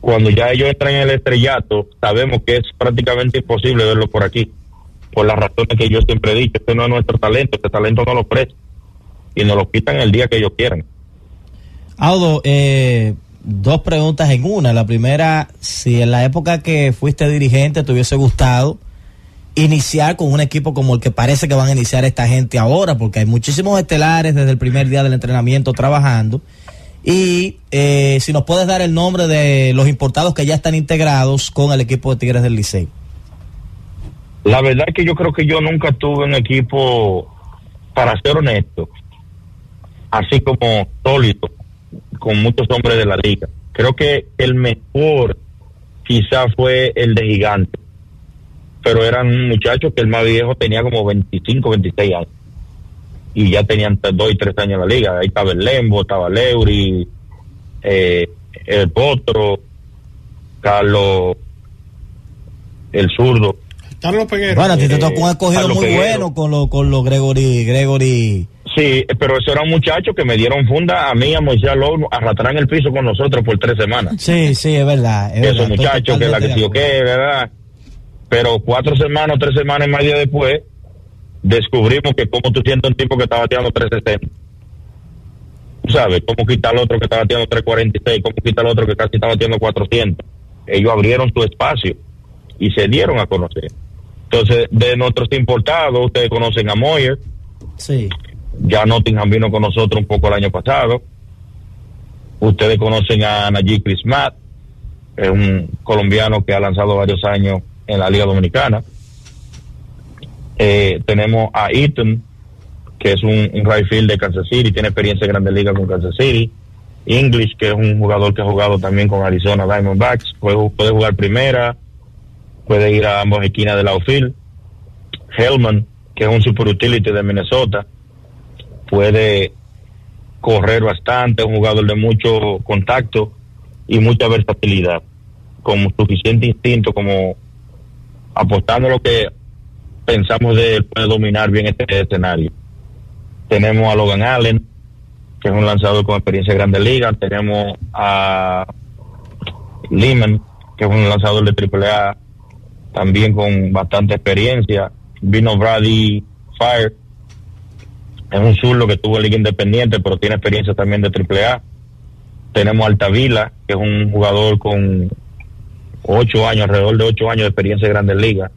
cuando ya ellos entran en el estrellato sabemos que es prácticamente imposible verlo por aquí por las razones que yo siempre he dicho este no es nuestro talento este talento no lo presta y nos lo quitan el día que ellos quieran
Audo, eh, dos preguntas en una. La primera, si en la época que fuiste dirigente te hubiese gustado iniciar con un equipo como el que parece que van a iniciar esta gente ahora, porque hay muchísimos estelares desde el primer día del entrenamiento trabajando. Y eh, si nos puedes dar el nombre de los importados que ya están integrados con el equipo de Tigres del Licey.
La verdad es que yo creo que yo nunca tuve un equipo, para ser honesto, así como sólido, con muchos hombres de la liga. Creo que el mejor quizá fue el de Gigante, pero eran muchachos que el más viejo tenía como 25, 26 años. Y ya tenían dos y tres años en la liga. Ahí estaba el Lembo, estaba Leury, eh, el Potro, Carlos, el zurdo.
Carlos Peguero.
Bueno, a ti te
Eh,
tocó un escogido
Carlos
muy
Peguero.
bueno con los con los Gregory, Gregory.
Sí, pero eso era un muchacho que me dieron funda a mí, a Moisés Alonso, arrastrar en el piso con nosotros por tres semanas.
Sí, sí, es verdad. Es verdad,
Esos muchachos, que la que sí o qué, ¿verdad? Pero cuatro semanas tres semanas y media después, descubrimos que como tú sientes un tipo que está bateando 360. Tú sabes, cómo quitar al otro que está bateando 346, cómo quitar al otro que casi está bateando 400. Ellos abrieron su espacio y se dieron a conocer. Entonces, de nuestros importados, ustedes conocen a Moyer,
Sí.
ya Nottingham vino con nosotros un poco el año pasado. Ustedes conocen a Najee Crismat, es un colombiano que ha lanzado varios años en la Liga Dominicana. Eh, tenemos a Eaton, que es un, un right field de Kansas City, tiene experiencia en Grandes Ligas con Kansas City. English, que es un jugador que ha jugado también con Arizona Diamondbacks, puede, jugar primera, puede ir a ambas esquinas del outfield. Hellman, que es un super utility de Minnesota, puede correr bastante, un jugador de mucho contacto y mucha versatilidad, con suficiente instinto como apostando lo que pensamos de puede dominar bien este escenario. Tenemos a Logan Allen, que es un lanzador con experiencia en Grandes Ligas, tenemos a Lehman, que es un lanzador de AAA, también con bastante experiencia. Vino Brady Fire, es un zurdo que tuvo Liga Independiente, pero tiene experiencia también de AAA. Tenemos a Altavila, que es un jugador con ocho años, alrededor de ocho años de experiencia en Grandes Ligas,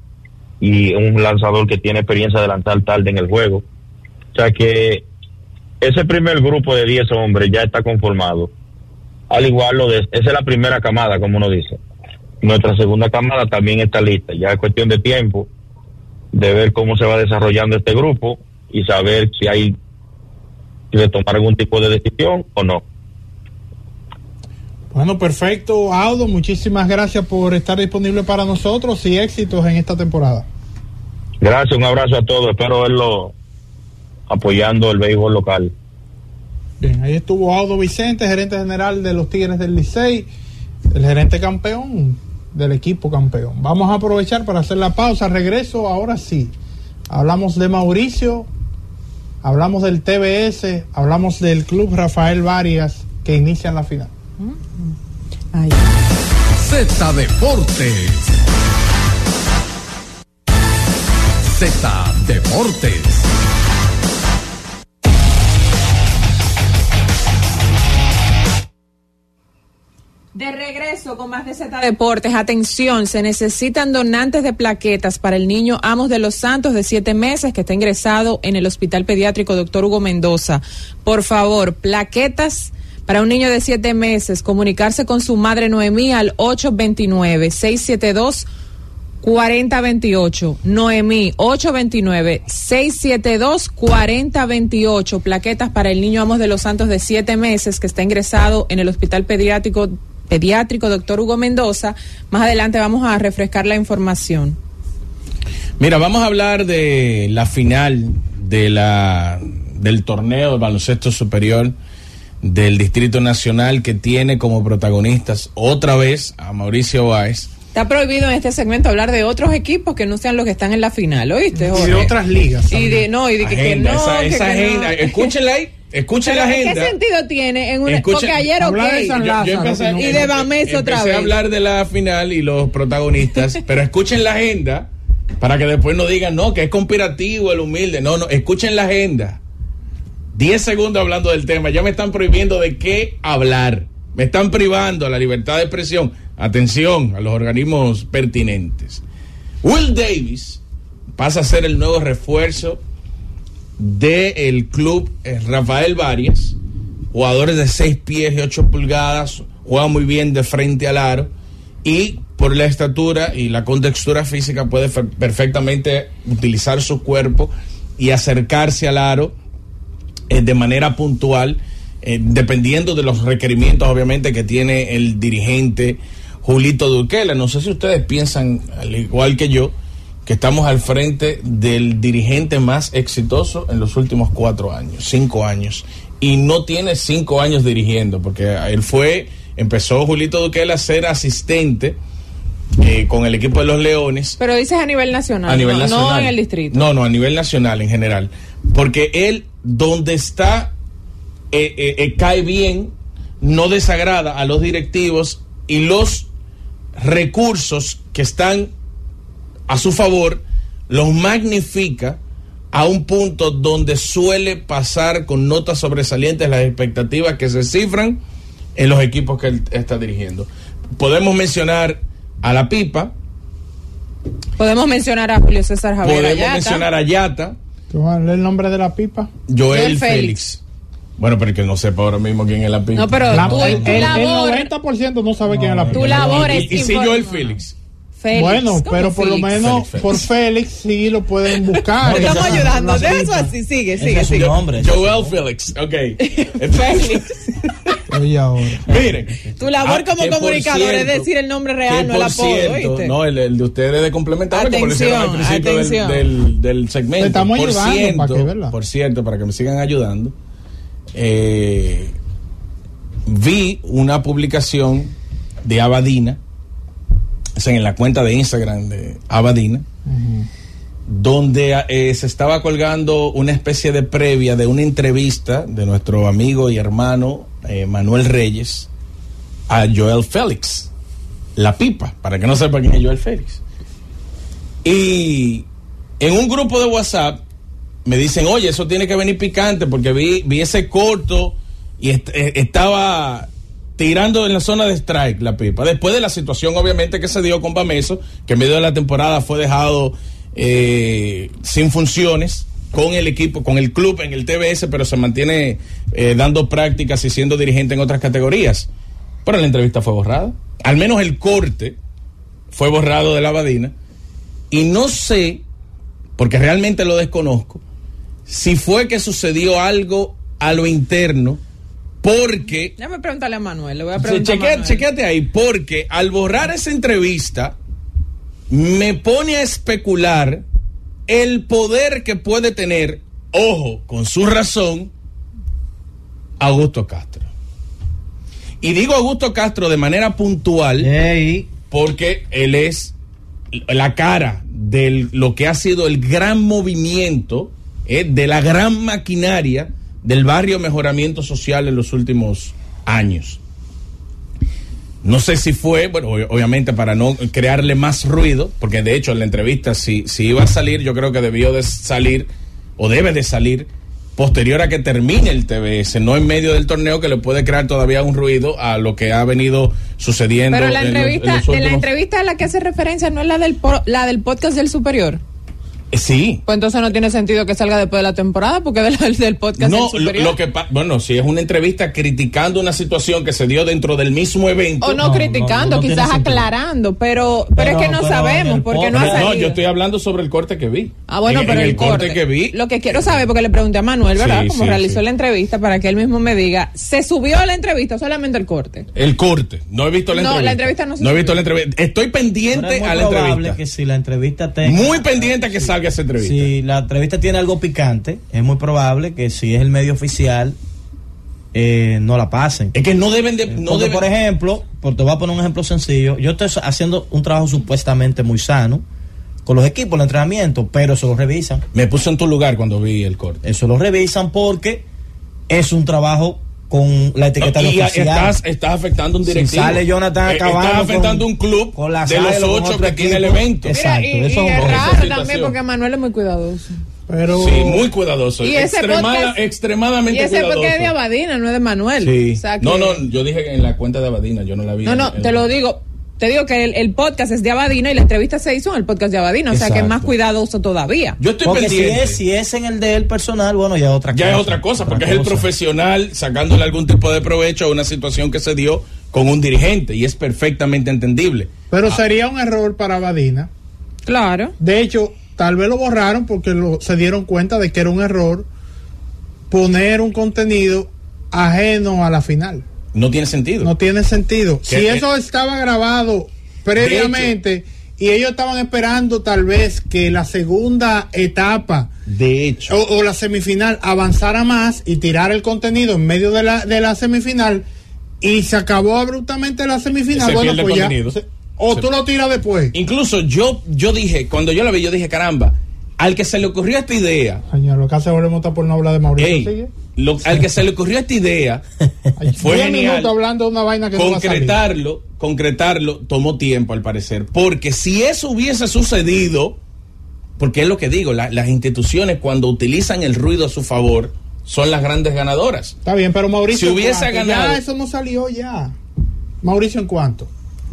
y un lanzador que tiene experiencia de lanzar tarde en el juego. O sea que ese primer grupo de 10 hombres ya está conformado. Al igual lo de, esa es la primera camada, como uno dice. Nuestra segunda camada también está lista. Ya es cuestión de tiempo de ver cómo se va desarrollando este grupo y saber si hay que tomar algún tipo de decisión o no.
Bueno, perfecto. Audo, muchísimas gracias por estar disponible para nosotros y éxitos en esta temporada.
Gracias, un abrazo a todos. Espero verlo apoyando el béisbol local.
Bien, ahí estuvo Audo Vicente, gerente general de los Tigres del Licey, el gerente campeón del equipo campeón. Vamos a aprovechar para hacer la pausa. Regreso, ahora sí. Hablamos de Mauricio, hablamos del TBS, hablamos del club Rafael Varias que inicia la final.
Z Deportes. Z Deportes.
De regreso con más de Z Deportes. Atención, se necesitan donantes de plaquetas para el niño Amos de los Santos de siete meses que está ingresado en el Hospital Pediátrico Doctor Hugo Mendoza. Por favor, plaquetas para un niño de siete meses. Comunicarse con su madre Noemí al 829-672. 4028 Noemí 829 672 4028 plaquetas para el niño Amos de los Santos de siete meses que está ingresado en el Hospital Pediátrico Pediátrico Doctor Hugo Mendoza. Más adelante vamos a refrescar la información.
Mira, vamos a hablar de la final de la del torneo de baloncesto superior del Distrito Nacional que tiene como protagonistas otra vez a Mauricio Báez.
Está prohibido en este segmento hablar de otros equipos que no sean los que están en la final, ¿oíste?
Y de otras ligas.
Y de, no, y de que, que
Agenda,
no.
esa,
que-
esa
que no.
agenda, escúchenla ahí, escuchen la
¿Qué
agenda.
sentido tiene? En una,
Escuchen-
porque ayer, ok.
De San
Yo- yo
Lázaro,
empecé-
que no-
Y de Bames otra
Empecé
vez.
a hablar de la final y los protagonistas, pero escuchen la agenda para que después no digan, no, que es conspirativo el humilde. No, no, escuchen la agenda. Diez segundos hablando del tema, ya me están prohibiendo de qué hablar. Me están privando la libertad de expresión. Atención a los organismos pertinentes. Will Davis pasa a ser el nuevo refuerzo del club eh, Rafael Varias. Jugadores de 6 pies y 8 pulgadas, juega muy bien de frente al aro y por la estatura y la contextura física puede perfectamente utilizar su cuerpo y acercarse al aro eh, de manera puntual, eh, dependiendo de los requerimientos obviamente que tiene el dirigente Julito Duquela. No sé si ustedes piensan, al igual que yo, que estamos al frente del dirigente más exitoso en los últimos cuatro años, cinco años. Y no tiene cinco años dirigiendo, porque él fue, empezó Julito Duquel a ser asistente eh, con el equipo de los Leones.
Pero dices a nivel nacional,
A nivel
no,
nacional.
no en el distrito.
No, no, a nivel nacional en general. Porque él, donde está, eh, eh, eh, cae bien, no desagrada a los directivos y los recursos que están a su favor los magnifica a un punto donde suele pasar con notas sobresalientes las expectativas que se cifran en los equipos que él está dirigiendo. Podemos mencionar a la Pipa,
Podemos mencionar a Julio César Javier
podemos
Ayata.
mencionar a Yata,
¿Tú vas a leer el nombre de la pipa?
Joel
Joel
Félix.
Félix.
Bueno, pero que no sepa ahora mismo quién es la Pipa.
No, pero
La-
tú,
el, el- el
labor,
90% no sabe quién es la pipa.
tu labor
y,
es
y si
informar.
Joel Félix.
Félix,
Bueno,
¿cómo
pero por lo menos
Félix, Félix.
por Félix sí lo pueden buscar.
No,
Estamos ayudando, de eso así, sigue, sigue,
es su
sigue.
Joel. Félix, ok.
Félix.
Oye, ahora.
Miren.
Tu labor
ah,
como comunicador es decir el nombre real, no el apodo,
cierto,
¿oíste?
No, el, el de ustedes de complementar, como lo hicieron al
Atención,
principio del,
atención.
del, del segmento.
Te estamos
por
ayudando
cierto,
para que, ¿verdad?
por cierto, para que me sigan ayudando, eh, vi una publicación de Abadina, o sea, en la cuenta de Instagram de Abadina, donde eh, se estaba colgando una especie de previa de una entrevista de nuestro amigo y hermano eh, Manuel Reyes a Joel Félix, la pipa, para que no sepa quién es Joel Félix. Y en un grupo de WhatsApp me dicen, oye, eso tiene que venir picante porque vi, vi ese corto y eh, estaba tirando en la zona de strike la pipa. Después de la situación, obviamente, que se dio con Bameso, que en medio de la temporada fue dejado eh, sin funciones con el equipo, con el club en el TBS, pero se mantiene eh, dando prácticas y siendo dirigente en otras categorías. Pero la entrevista fue borrada. Al menos el corte fue borrado de la Badina. Y no sé, porque realmente lo desconozco, si fue que sucedió algo a lo interno, porque
Déjame preguntarle a Manuel, le voy a preguntar. a
chequea-
Manuel.
chequéate ahí, porque al borrar esa entrevista, me pone a especular el poder que puede tener, ojo, con su razón, Augusto Castro. Y digo Augusto Castro de manera puntual, porque él es la cara de lo que ha sido el gran movimiento, eh, de la gran maquinaria del barrio mejoramiento social en los últimos años. No sé si fue, bueno, ob- obviamente para no crearle más ruido, porque de hecho en la entrevista, si, si iba a salir, yo creo que debió de salir, o debe de salir, posterior a que termine el TBS, no en medio del torneo que le puede crear todavía un ruido a lo que ha venido sucediendo.
Pero la
en los- en
entrevista,
los
de la entrevista a la que hace referencia no es la del po- la del podcast del superior.
Eh, Sí.
Pues entonces no tiene sentido que salga después de la temporada porque del, del podcast
No, lo, lo que pa- bueno, si es una entrevista criticando una situación que se dio dentro del mismo evento.
o no,
No,
criticando,
no, no
quizás aclarando, pero, pero, es que no sabemos porque no ha
No,
salido.
no, yo estoy hablando sobre el corte que vi.
Ah, bueno,
En-
pero
en
el,
el corte, que vi.
Lo que quiero saber, porque le pregunté a Manuel, ¿verdad?
Sí,
Como
sí,
realizó
sí.
la entrevista, para que él mismo me diga, ¿se subió la entrevista o solamente el corte?
El corte. No he visto la
No,
entrevista.
la entrevista no se
he
subió.
visto la entrevista. Estoy pendiente
es muy
a la
probable
entrevista.
que si la entrevista tenga...
Muy pendiente a que salga esa entrevista.
Si la entrevista tiene algo picante, es muy probable que si es el medio oficial, eh, no la pasen.
Es que no deben de. No
Porque,
deben-
por ejemplo, por, te voy a poner un ejemplo sencillo. Yo estoy haciendo un trabajo supuestamente muy sano con los equipos, el entrenamiento, pero eso lo revisan.
Me puse en tu lugar cuando vi el corte.
Eso lo revisan porque es un trabajo con la etiqueta de
y
oficial.
estás, estás afectando un
Si
directivo.
sale Jonathan
Eh,
acabando
Estás afectando
con-
un club
con la
de los ocho que tiene el evento.
Es-
Mira,
Exacto,
y,
eso
y
es
raro también porque Manuel es muy cuidadoso.
Pero
Sí, muy cuidadoso.
Y ese
Extremada-
podcast-
extremadamente
Y ese
cuidadoso.
porque es de Abadina, no es de Manuel.
Sí.
O sea que-
No, no, yo dije en la cuenta de Abadina, yo no la vi.
No, no,
en-
te lo digo. Te digo que el, el podcast es de Abadina y la entrevista se hizo en el podcast de Abadina. O sea que es
Exacto.
más cuidadoso todavía.
Yo estoy
Porque si
pendiente.
es, si es en el de él personal, bueno, ya es otra
ya
cosa.
es otra cosa,
Otra
porque es el
cosa.
profesional sacándole algún tipo de provecho a una situación que se dio con un dirigente y es perfectamente entendible.
Pero sería un error para Badina.
Claro.
De hecho, tal vez lo borraron porque lo- se dieron cuenta de que era un error poner un contenido ajeno a la final.
No tiene sentido.
No tiene sentido. Si eso estaba grabado previamente y ellos estaban esperando tal vez que la segunda etapa
De hecho.
o, o la semifinal avanzara más y tirar el contenido en medio de la, de la semifinal y se acabó abruptamente la semifinal.
Se
bueno, pues ya. o
Se-
tú lo tiras después.
Incluso yo, yo dije, cuando yo la vi, yo dije, caramba, al que se le ocurrió esta idea,
Señor, lo que hace está por no hablar de Mauricio.
ey,
sigue.
lo- al que se le ocurrió esta idea, fue genial.
hablando de una vaina que no a salir.
concretarlo, concretarlo, tomó tiempo al parecer. Porque si eso hubiese sucedido, porque es lo que digo, la- las instituciones cuando utilizan el ruido a su favor son las grandes ganadoras.
Está bien, pero Mauricio.
Si hubiese ganado-
Ya eso no salió ya. Mauricio, ¿en cuánto?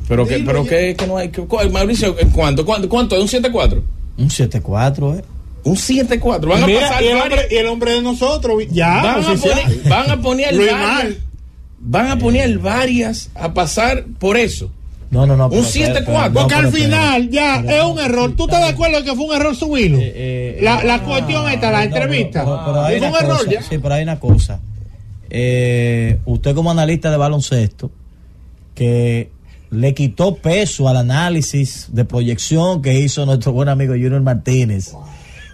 Pero que, pero que, que no hay. que- Mauricio, ¿en ¿cuánto? ¿Cuánto? ¿Cuánto? ¿Es un 7-4?
Un 7-4, ¿eh?
Un 7-4. Van a
Mira,
pasar
y, el hombre, y el hombre de nosotros, ya.
van, a
oficial.
poner, van a poner varias.
Mal.
Van a poner varias a pasar por eso.
No, no, no.
Un
pero-
7-4.
pero- no,
Porque al final ya
pero-
es un error. ¿Tú estás de acuerdo que fue un error subirlo?
Eh, eh,
la, la
ah,
cuestión esta, la
no,
entrevista.
pero- pero hay
fue un error
cosa,
ya.
Sí, pero hay una cosa. Eh, usted como analista de baloncesto, que le quitó peso al análisis de proyección que hizo nuestro buen amigo Junior Martínez.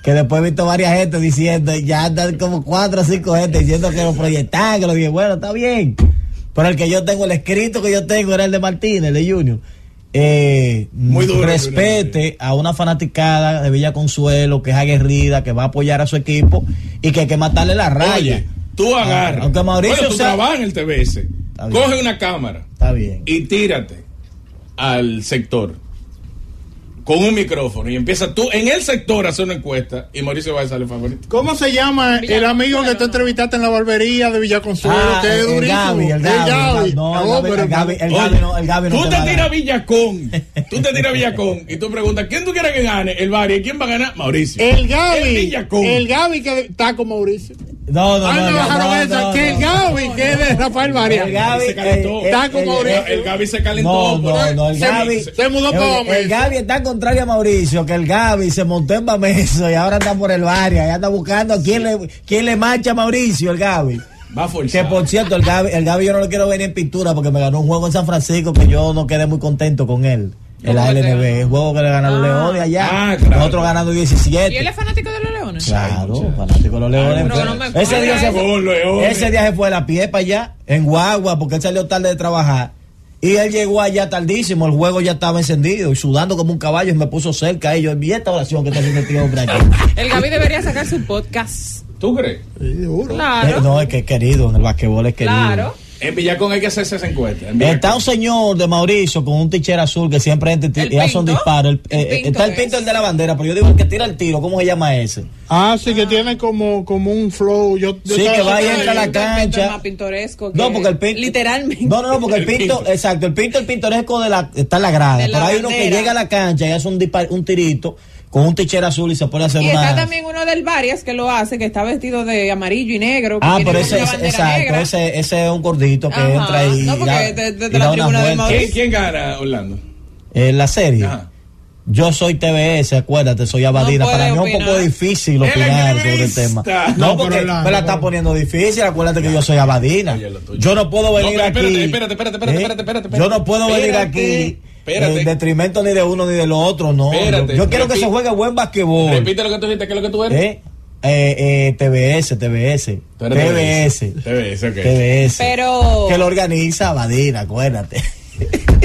Que después he visto varias gente diciendo, ya andan como cuatro o cinco gente diciendo que lo proyectaban, que lo dije, bueno, está bien. Pero el que yo tengo, el escrito que yo tengo era el de Martínez, el de Junior. Eh,
Muy duro,
respete a una fanaticada de Villa Consuelo que es aguerrida, que va a apoyar a su equipo y que hay que matarle la raya.
Oye, tú agarras.
Aunque Mauricio
bueno, tú
sea-
trabajas en el TBS.
Está bien.
Coge una cámara
Está bien.
y tírate al sector con un micrófono y empieza tú en el sector a hacer una encuesta y Mauricio va a salir favorito.
¿Cómo se llama el amigo que tú entrevistaste en la barbería de Villaconsuelo?
Ah,
que es
el, el
durísimo.
Gaby, el Gaby.
Gaby.
No, el
pero-
el Gaby, el Gaby no, el Gaby no
tú
te
te
a
tiras
dar.
Villacón, tú te tiras Villacón y tú preguntas, ¿quién tú quieres que gane? El Bari, ¿quién va a ganar? Mauricio.
El Gaby.
El Villacón.
El Gaby que está con Mauricio.
No, no, no.
me
no,
bajaron
no,
esa.
no,
que el
no.
Gaby, que es de Rafael María.
El Gaby,
se calentó.
eh, eh,
Está con
el-
Mauricio.
el Gaby se calentó.
No, no, no, el
Se-
Gaby.
se mudó para
el. Gaby está contrario a Mauricio, que el Gaby se montó en Bameso y ahora anda por el barrio, y anda buscando a quién le, quién le marcha a Mauricio, el Gaby.
Va a
Que
forzar.
por cierto, el Gaby, el Gaby yo no lo quiero ver en pintura porque me ganó un juego en San Francisco que yo no quedé muy contento con él. En la
¿Cómo que te
LNB,
ganó?
el juego que le ganó a los
Ah.
Leones allá.
Ah, claro.
Nosotros ganando
¿Y él
17.
es fanático de los leones?
Claro, fanático de los Leones.
no me
ese, día se fue,
Leones.
ese día se fue a la pie para allá, en Guagua, porque él salió tarde de trabajar. Y él llegó allá tardísimo, el juego ya estaba encendido y sudando como un caballo y me puso cerca. Y yo vi esta oración que está haciendo este hombre aquí.
El Gaby debería sacar su podcast.
¿Tú crees?
Sí, seguro.
Eh,
Claro.
No, es que es querido, en el basquetbol es querido.
claro.
En Villacón hay que hacerse esa encuesta.
Está un señor de Mauricio con un tichero azul que siempre entra y
¿El
y hace un disparo. El-
El
eh, está el
es.
pinto el de la bandera, pero yo digo el que tira el tiro, ¿cómo se llama ese?
Ah, sí, que tiene como, como un flow. Yo, yo
Sí, que va y entra a la
el Pinto es
cancha.
más pintoresco que-
No, porque el pinto.
Literalmente.
No, no, no, porque el
El
pinto,
Pinto.
exacto, el pinto, el pintoresco de la, está en la grada.
De la
pero hay uno que llega a la cancha y hace un, dispar- un tirito con un tichero azul y se a hacer
Y
una.
está también uno del Varias que lo hace, que está vestido de amarillo y negro.
Ah, pero ese, es, exacto,
negra.
ese, ese es un gordito que
Ajá.
entra ahí.
No,
y
porque
da-
de- de- de
y
la tribuna de.
¿Quién, quién gana, Orlando?
En la serie.
Ajá.
Yo soy TBS, acuérdate, soy Abadina.
No puede
Para mí es un poco difícil
El
opinar sobre el tema.
No,
No, porque
pero la-
me la está poniendo difícil. Acuérdate que yo soy Abadina. Yo no puedo
No,
venir aquí.
espérate, espérate, espérate, espérate,
¿eh?
espérate, espérate,
Yo no puedo venir aquí
espérate.
en detrimento ni de uno ni de lo otro. No.
Espérate,
yo quiero que se juegue buen basquetbol.
Repite lo que tú dijiste, ¿qué es lo que tú eres?
¿eh? Eh, eh, TBS, TBS. TBS.
TBS, ok.
TBS.
Pero.
Que lo organiza Abadina, acuérdate.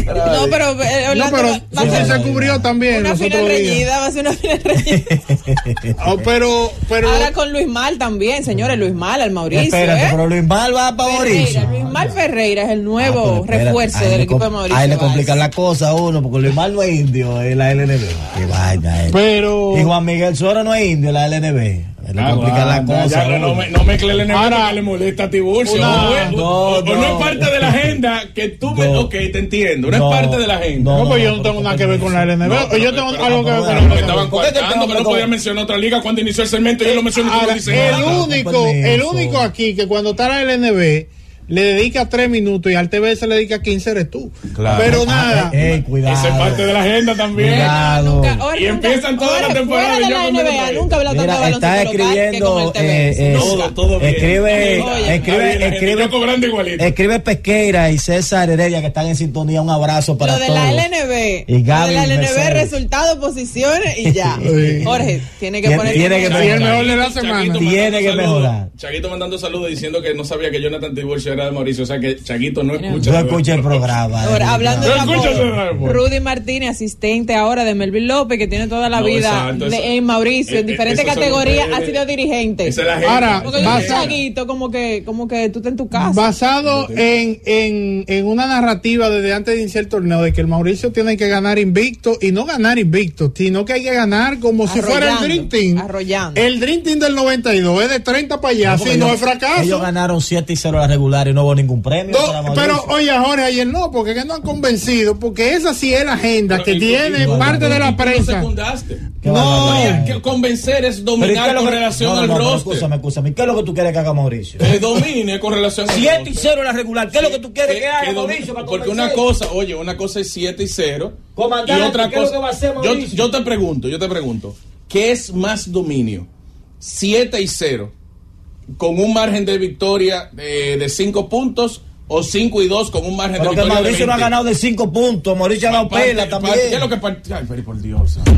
No, pero. eh,
No, pero
va- va
se cubrió también
una final reñida, va a ser una final reñida.
Oh, pero, pero,
Ahora con Luis Mal también, señores, Luis Mal, al Mauricio.
Espérate,
¿eh?
pero Luis Mal va para
Ferreira,
Mauricio.
Luis Mal Ferreira es el
Ah,
nuevo
espérate,
refuerzo del equipo de Mauricio.
Ahí le complican la cosa a uno, porque Luis Mal no es indio en la LNB. Qué vaina es.
pero.
Y Juan Miguel Suero no es indio en la LNB.
Ah,
complican la
guarda,
cosa.
ya, no, me, no mezcle el enemigo
Ahora-
que le molesta a Tiburcio.
Una-
no,
no
no.
es parte de la agenda que tú me. Ok, te entiendo. No,
No,
es parte de la agenda.
No,
no,
pues yo
no, pero
tengo nada que ver con la LNB.
Pero-
yo tengo
pero-
algo que ver
pero-
con
Pero
la
me estaban
LNB.
¿Por qué te
coartando, que no podía mencionar otra liga cuando inició el segmento yo lo dices
el único, el único aquí que cuando está la LNB le dedica tres minutos y al TV se le dedica 15, eres tú.
Claro.
Pero nada.
Ey, ey, cuidado.
Esa es parte de la agenda también.
Cuidado.
Nunca- Jorge,
Y
nunca-
empiezan toda la
Jorge,
temporada
fuera
y
de la NBA, nunca hablado tanto de
está escribiendo,
con el TV.
eh, eh.
Todo, todo bien.
escribe,
Oye,
escribe,
bien,
escribe,
cobrando igualito.
escribe Pesqueira y César Heredia que están en sintonía. Un abrazo para
Lo de
todos.
la LNB.
Y Gaby
lo de la LNB,
Mercedes.
resultados, posiciones y ya. Jorge, tiene que poner.
tiene que
Y el mejor de la semana.
Chaguito
Tiene que mejorar.
Chaguito mandando saludos diciendo que no sabía que Jonathan Tiburcio de Mauricio. O sea que Chaguito no escucha.
Yo escuché el programa.
Ahora, hablando
No
de
el amor.
Rudy Martínez, asistente ahora de Melvin López, que tiene toda la
No,
vida
exacto,
de-
eso-
en Mauricio,
eh,
en
eh,
diferentes
esos son
categorías, ha sido dirigente.
Esa es la gente.
Ahora,
Porque yo soy
Basa-
chaguito, como que, como que tú estás en tu casa.
Basado en, en, en una narrativa desde antes de iniciar el torneo de que el Mauricio tiene que ganar invicto y no ganar invicto, sino que hay que ganar como si fuera el Dream Team.
arrollando.
El Dream Team del 92 es de 30 para allá, si no
ellos-
es fracaso.
Ellos ganaron 7 y 0 la regular y no hubo ningún premio.
No, pero oye Jorge, ayer no, porque que no han convencido, porque esa sí es la agenda
Pero
que
y-
tiene
y-
parte de la
no
prensa. No.
Oye, que convencer es
Pero ¿y qué
dominar
es
con
que-
relación
no, no,
al
no,
roster.
Escúchame, escúchame. ¿Qué es lo que tú quieres que haga Mauricio?
Que domine con relación al
7 y
roster.
0 la regular. ¿Qué es lo que tú quieres que,
Que-
haga Mauricio? para
porque una cosa, oye, una cosa es 7 y 0.
Comandante,
y otra
¿qué es lo
cosa.
que va a hacer
yo,
Mauricio?
yo te pregunto, yo te pregunto, ¿qué es más dominio? 7 y 0 con un margen de victoria eh, de 5 puntos o 5 y 2 con un margen
Pero
de victoria
Mauricio
de
no ha
20?
ganado de 5 puntos. Mauricio ha dado pela también.
¿Qué es lo que Ay, pero por Dios, santo.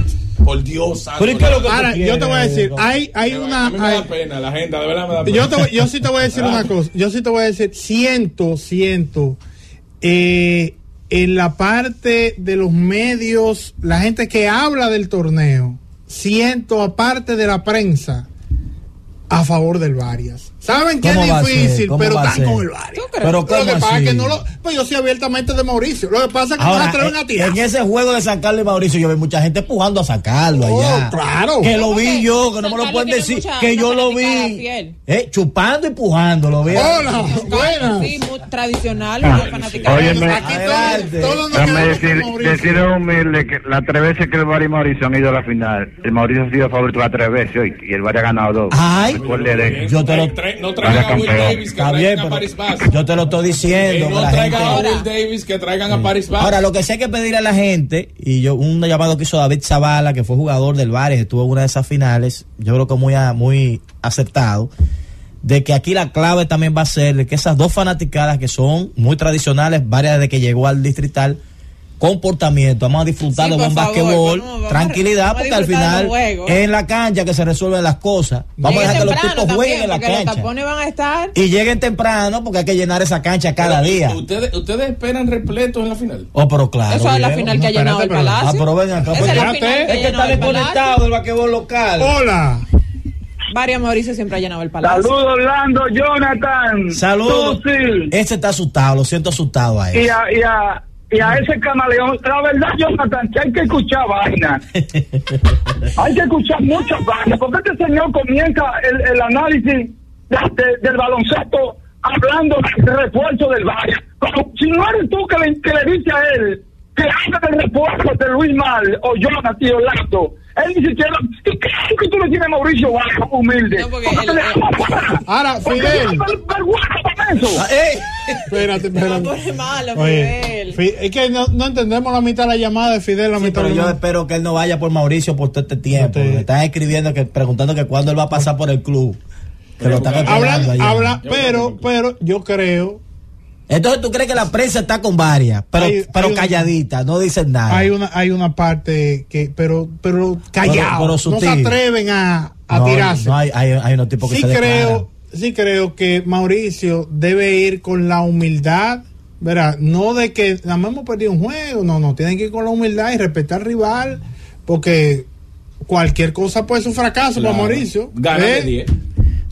por Dios, santo.
Pero ¿y qué es lo que tú
Ahora, yo te voy a decir, hay, hay una...
a mí me
hay-
da pena, la agenda, de verdad me da pena.
yo, te voy- yo sí te voy a decir una cosa. Yo sí te voy a decir, siento, siento, eh, en la parte de los medios, la gente que habla del torneo, siento aparte de la prensa, a favor del Varias. Saben que es difícil,
¿Cómo
pero están con el Varias.
¿Tú crees?
Pero
Lo que
¿cómo
pasa es que no lo. Pues yo soy abiertamente de Mauricio. Lo que pasa es que no se
Ahora,
atreven a
en,
tirar.
en ese juego de San Carlos y Mauricio, yo vi mucha gente empujando a sacarlo
Oh,
allá.
claro.
Que lo vi yo, que no me lo pueden decir. que yo lo vi. Eh, chupando y empujando, lo vi.
Hola, buenas.
Sí, muy tradicional,
Ah, óyeme. Decir, humilde que las tres veces que el Bari y Mauricio han ido a la final, el Mauricio ha sido favorito las tres veces hoy, y el Bari ha ganado dos.
Ay. Yo te lo-
No traigan a Will. Davis, que traigan a Paris Bass.
yo te lo estoy diciendo.
No traigan a Will Davis, que traigan a Paris Bass.
Ahora, lo que sí hay que pedirle a la gente, y yo, un llamado que hizo David Zavala, que fue jugador del Vares, estuvo en una de esas finales, yo creo que muy, muy aceptado, de que aquí la clave también va a ser de que esas dos fanaticadas que son muy tradicionales, varias desde que llegó al distrital, comportamiento, vamos a disfrutar
Sí,
de buen basquetbol,
vamos-
tranquilidad,
vamos
porque al final
los
es en la cancha que se resuelven las cosas. Vamos a dejar que los tipos jueguen en la
Los
cancha.
tapones van a estar.
Y lleguen temprano porque hay que llenar esa cancha cada
Pero,
día.
¿ustedes, ¿Ustedes esperan repletos en la final?
Oh, pero claro.
Eso es la final que ha
no,
llenado el
pero-
Ah,
palacio.
pero ven acá, pues
es la
espérate,
final que
es que
ha
está desconectado
palacio.
del basquetbol local.
Hola.
Varias Mauricio siempre ha llenado el palacio.
Saludos, Orlando, Jonathan.
Saludos. Ese está asustado, lo siento asustado a
Y
él.
a, y, a, y a ese camaleón. La verdad, Jonathan, que hay que escuchar vaina. hay que escuchar muchas vainas. Porque este señor comienza el, el análisis de- de- del baloncesto hablando del refuerzo del Valle. Como si no eres tú que le, que le dice a él que habla del refuerzo de Luis Mal o Jonathan y Orlando. Él siquiera. ¿Qué crees que tú le tienes a Mauricio Bajo humilde?
No, porque
Porque
él-
le-
Ahora, Fidel.
eso.
Ah, ey.
Espérate,
No
espérate.
malo,
Oye,
Fidel.
Fi- es que no, no entendemos la mitad de la llamada de Fidel, la
Sí,
mitad
pero
de
yo espero que él no vaya por Mauricio por todo este tiempo. Me están escribiendo, que preguntando que cuándo él va a pasar por el club. Que lo están
Hablan, pero, pero yo creo,
Entonces tú crees que la prensa está con varias, pero,
Hay-
pero
hay una-
calladita, no dicen nada.
hay una, hay una parte que, pero, pero callado,
pero
no se atreven a, a
no,
tirarse.
no, hay, hay, hay unos tipos que
sí
se
creo, sí creo que Mauricio debe ir con la humildad, ¿verdad? No de que nada más hemos perdido un juego, no, no, tienen que ir con la humildad y respetar al rival, porque cualquier cosa puede ser un fracaso
Claro.
para Mauricio.
Gana
¿eh?
de 10.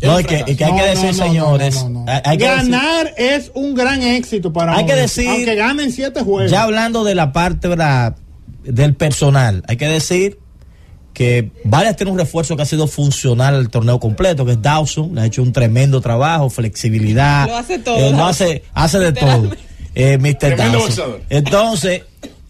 No, que, y que hay que decir,
no, no,
señores,
no, no, no.
hay- hay que decir-
ganar es un gran éxito para
Hay que decir-
aunque ganen siete juegos.
Ya hablando de la parte ¿verdad? del personal, hay que decir que Varias tiene un refuerzo que ha sido funcional al torneo completo, que es Dawson, le ha hecho un tremendo trabajo, flexibilidad.
Lo hace todo,
eh, lo
Dawson.
hace, hace de todo. Eh, Mr.
Tremendo
Dawson. Entonces,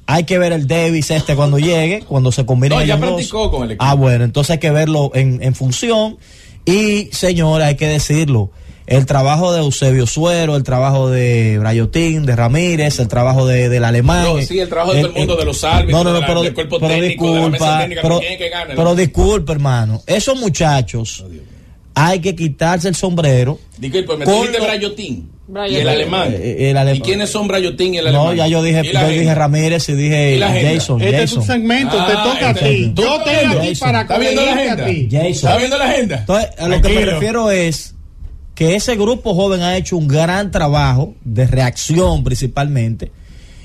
hay que ver el Davis este cuando llegue, cuando se combine
No, ya
ellos dos.
practicó con el equipo.
Ah, bueno, entonces hay que verlo en, en función. Y, señora, hay que decirlo. el trabajo de Eusebio Suero, el trabajo de Brayotín, de Ramírez, el trabajo de, del alemán.
No, sí, el trabajo de todo el mundo, de los árbitros,
no, no, no, pero,
del cuerpo
pero
técnico, de la mesa
disculpa,
técnica,
pero,
¿quién es que gana?
pero disculpa, hermano. Esos muchachos hay que quitarse el sombrero.
Disculpe, me
Con
dijiste Brayotín y el alemán.
Eh, el alem-
¿Y quiénes son Brayotín y el alemán?
No, ya yo dije,
¿Y la
yo dije? Ramírez y
¿Y
dije? Jason,
Este es tu segmento, te
Ah,
toca a
este-
ti.
¿Tú
Yo estoy aquí para
¿Está viendo la agenda?
ti.
Jason.
¿Está viendo la agenda?
Entonces, a lo que me refiero es que ese grupo joven ha hecho un gran trabajo de reacción principalmente.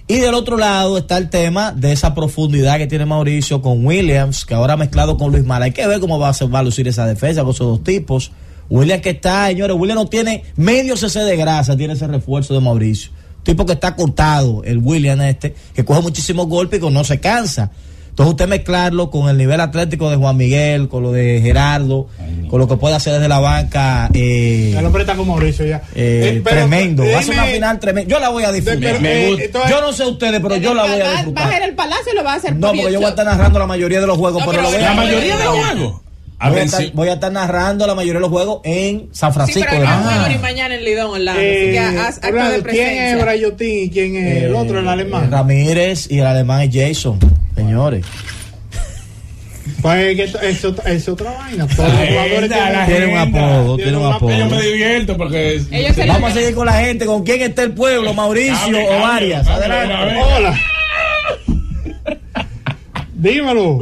Y del otro lado está el tema de esa profundidad que tiene Mauricio con Williams, que ahora mezclado con Luis Mara. Hay que ver cómo va a, ser- va a lucir esa defensa con esos dos tipos. Williams que está, señores, Williams no tiene medio cc de grasa, tiene ese refuerzo de Mauricio. Tipo que está cortado, el Williams este, que coge muchísimos golpes y no se cansa. Entonces usted mezclarlo con el nivel atlético de Juan Miguel, con lo de Gerardo, con lo que puede hacer desde la banca, eh,
El hombre está con Mauricio ya.
eh,
Eh, pero
tremendo. Va a ser una final tremenda. Yo la voy a disfrutar.
Me
eh,
gusta.
yo no sé ustedes, pero yo la voy a disfrutar.
Va a ir al palacio y lo va a hacer
No,
por
porque yo voy a estar narrando la mayoría de los juegos,
No,
pero,
pero
lo voy
La
a
mayoría de los juegos. A
Voy a, estar,
si-
voy a estar narrando la mayoría de los juegos en San
Sí,
Francisco.
pero juego ni mañana en Lidón, Orlando.
Eh,
así que haz
¿Quién es. Brayotín y quién es el otro, el
Eh,
alemán?
Ramírez y el alemán es Jason, señores.
Pues es otra vaina. Todos los jugadores tienen-
un apodo,
Tiene
tiene un apodo.
Yo me divierto porque.
Ellos se
Vamos a seguir con la gente. ¿Con quién está el pueblo? Mauricio o varias. Adelante.
Hola. Dímelo.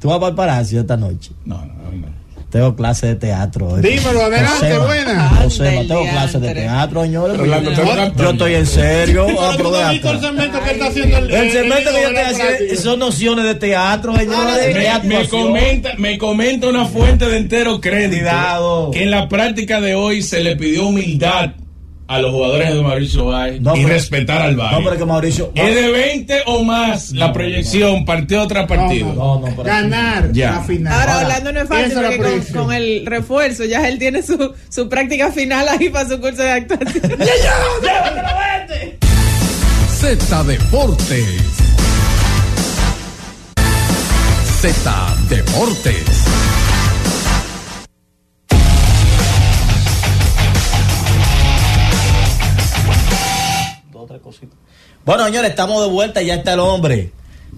Tú vas para el palacio esta noche.
No, no, no.
Tengo clase de teatro. hoy.
Dímelo, adelante,
Josema,
buena.
Josema,
Ande,
tengo clase de teatro, señores.
Orlando,
Yo- estoy en serio. Ah, pero
el
acá.
segmento que está haciendo el
El segmento que yo estoy haciendo
práctica.
son nociones de teatro, señores. de
Me, comenta, me comenta una fuente de entero crédito
Cuidado.
que en la práctica de hoy se le pidió humildad a los jugadores de Mauricio Báez
No,
y
pero-
respetar al Valle.
No, pero que Mauricio. no.
Es de 20 o más la proyección partido tras partido.
No, no, pero-
Ganar
Ya.
la final.
Ahora, Orlando no es fácil porque con, con el refuerzo ya él tiene su, su práctica final ahí para su curso de actuación.
Z Deportes. Z Deportes.
Bueno, señores, estamos de vuelta, ya está el hombre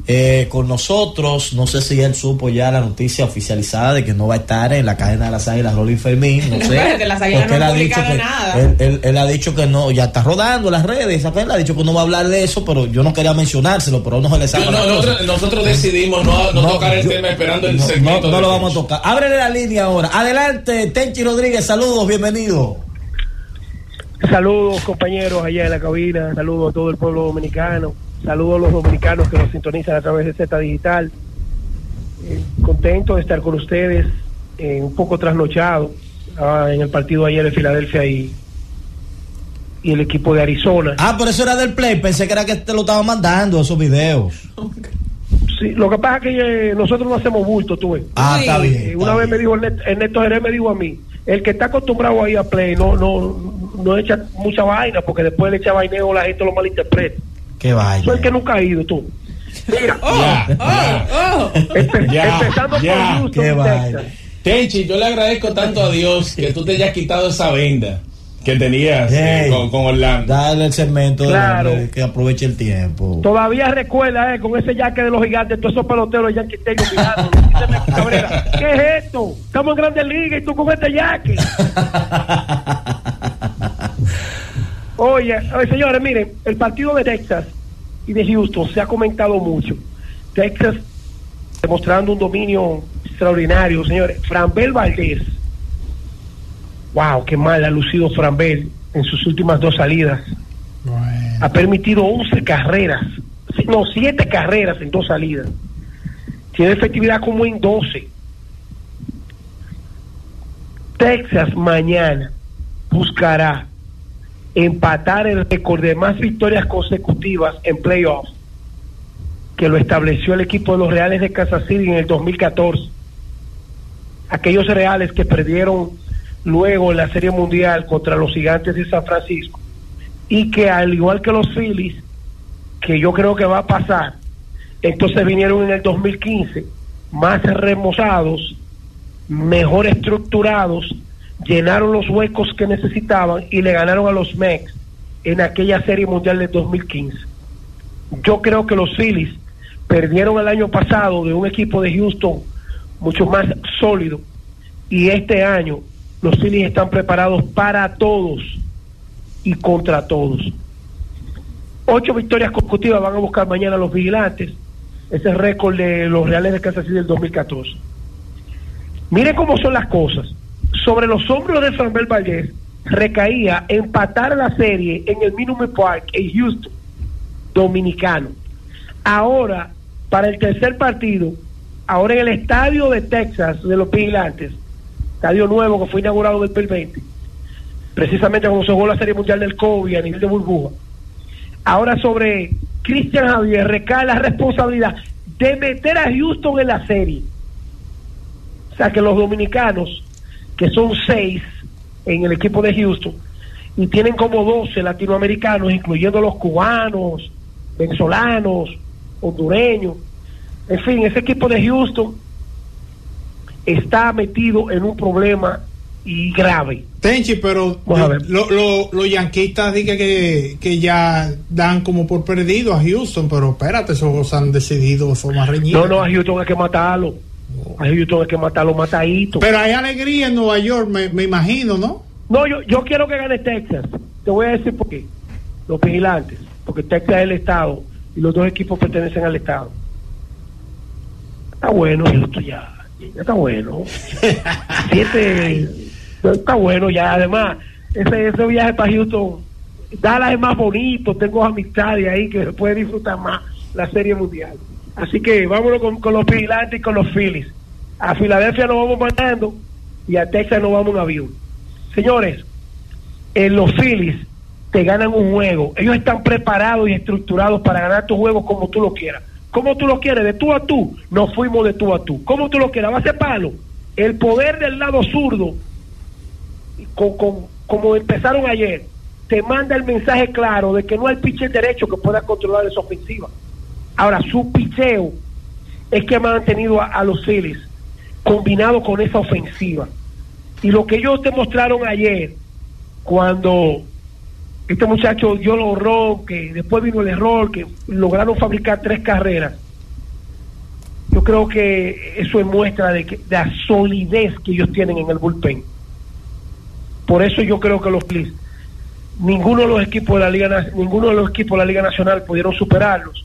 eh, con nosotros. No sé si él supo ya la noticia oficializada de que no va a estar en la cadena de las águilas Rolling Fermín. No sé.
Espérate, las Águilas
porque
no
él ha dicho que,
nada.
Él, él- él ha dicho que no, ya está rodando las redes. ¿sabes? Él ha dicho que no va a hablar de eso, pero yo no quería mencionárselo, pero no se le saca
no, nosotros, nosotros decidimos no, no
No,
tocar el
yo-
tema esperando el
no,
segmento.
no, no
de
lo vamos a tocar. Ábrele la línea ahora. Adelante, Tenchi Rodríguez, saludos, bienvenido.
Saludos compañeros allá en la cabina, saludos a todo el pueblo dominicano, saludos a los dominicanos que nos sintonizan a través de Z Digital. Eh, contento de estar con ustedes, eh, un poco trasnochado ah, en el partido ayer de Filadelfia y, y el equipo de Arizona.
Ah, por eso era del play. Pensé que era que te lo estaba mandando esos videos.
Sí, lo que pasa es que eh, nosotros no hacemos bulto, tú ves.
Ah, está bien.
Eh,
está
una vez
bien.
me dijo Ernesto, Ernesto Jerez me dijo a mí, el que está acostumbrado ahí a play no no no echa mucha vaina porque después le echa vaineo la gente lo malinterpreta.
Qué vaina.
Soy el que nunca ha ido tú. Mira,
Ya, ya,
Oh,
empe-
Ya,
empezando
ya,
por Houston.
Tenchi, yo le agradezco tanto a Dios que tú te hayas quitado esa venda que tenías eh, con, con Orlando.
Dale el segmento
Claro.
hombre, que aproveche el tiempo.
Todavía recuerda, eh, con ese yaque de los gigantes, todos esos peloteros ya que tengo mirando. ¿Qué es esto? Estamos en Grandes Ligas y tú con este yaque. Oye, oye, señores, miren, el partido de Texas y de Houston se ha comentado mucho. Texas demostrando un dominio extraordinario, señores. Franbel Valdés. Wow, qué mal ha lucido Franbel en sus últimas dos salidas.
Bueno.
Ha permitido 11 carreras, no, 7 carreras en dos salidas. Tiene efectividad como en 12. Texas mañana buscará empatar el récord de más victorias consecutivas en playoffs que lo estableció el equipo de los Reales de Kansas City en el 2014. Aquellos Reales que perdieron luego en la Serie Mundial contra los Gigantes de San Francisco y que al igual que los Phillies, que yo creo que va a pasar, entonces vinieron en el 2015 más remozados, mejor estructurados, llenaron los huecos que necesitaban y le ganaron a los Mex en aquella serie mundial de 2015. Yo creo que los Phillies perdieron el año pasado de un equipo de Houston mucho más sólido y este año los Phillies están preparados para todos y contra todos. Ocho victorias consecutivas van a buscar mañana los vigilantes. Ese récord de los Reales de Kansas City del 2014. Miren cómo son las cosas. Sobre los hombros de Samuel Valdez recaía empatar la serie en el Minute Park en Houston, dominicano. Ahora, para el tercer partido, ahora en el estadio de Texas de los Vigilantes, estadio nuevo que fue inaugurado en el 2020, precisamente cuando se jugó la Serie Mundial del COVID a nivel de burbuja. Ahora sobre Cristian Javier recae la responsabilidad de meter a Houston en la serie. O sea que los dominicanos, que son seis en el equipo de Houston, y tienen como 12 latinoamericanos, incluyendo los cubanos, venezolanos, hondureños, en fin, ese equipo de Houston está metido en un problema y grave.
Tenchi, pero los lo, lo yanquistas dicen que, que ya dan como por perdido a Houston, pero espérate, esos han decidido de forma reñida.
No, no, a Houston hay que matarlo. A Houston hay que matarlo matadito.
Pero hay alegría en Nueva York, me, me imagino, ¿no?
No, yo, yo quiero que gane Texas. Te voy a decir por qué. Los vigilantes. Porque Texas es el estado y los dos equipos pertenecen al estado. Está bueno esto ya. Ya está bueno. Siete. Está bueno ya. Además, ese, ese viaje para Houston. Dallas es más bonito. Tengo amistades ahí que se puede disfrutar más la Serie Mundial. Así que vámonos con, los vigilantes y con los Phillies. A Filadelfia nos vamos mandando y a Texas nos vamos en avión. Señores, en los Phillies te ganan un juego. Ellos están preparados y estructurados para ganar tu juego como tú lo quieras. Como tú lo quieres, de tú a tú. Nos fuimos de tú a tú. Como tú lo quieras, va a ser palo. El poder del lado zurdo, con, con, como empezaron ayer, te manda el mensaje claro de que no hay pitcher derecho que pueda controlar esa ofensiva. Ahora, su picheo es que ha mantenido a, a los Phillies combinado con esa ofensiva. Y lo que ellos demostraron ayer, cuando este muchacho dio el horror, que después vino el error, que lograron fabricar tres carreras, yo creo que eso es muestra de, que, la solidez que ellos tienen en el bullpen. Por eso yo creo que los Phillies, ninguno de los equipos de la liga, ninguno de los equipos de la liga nacional pudieron superarlos,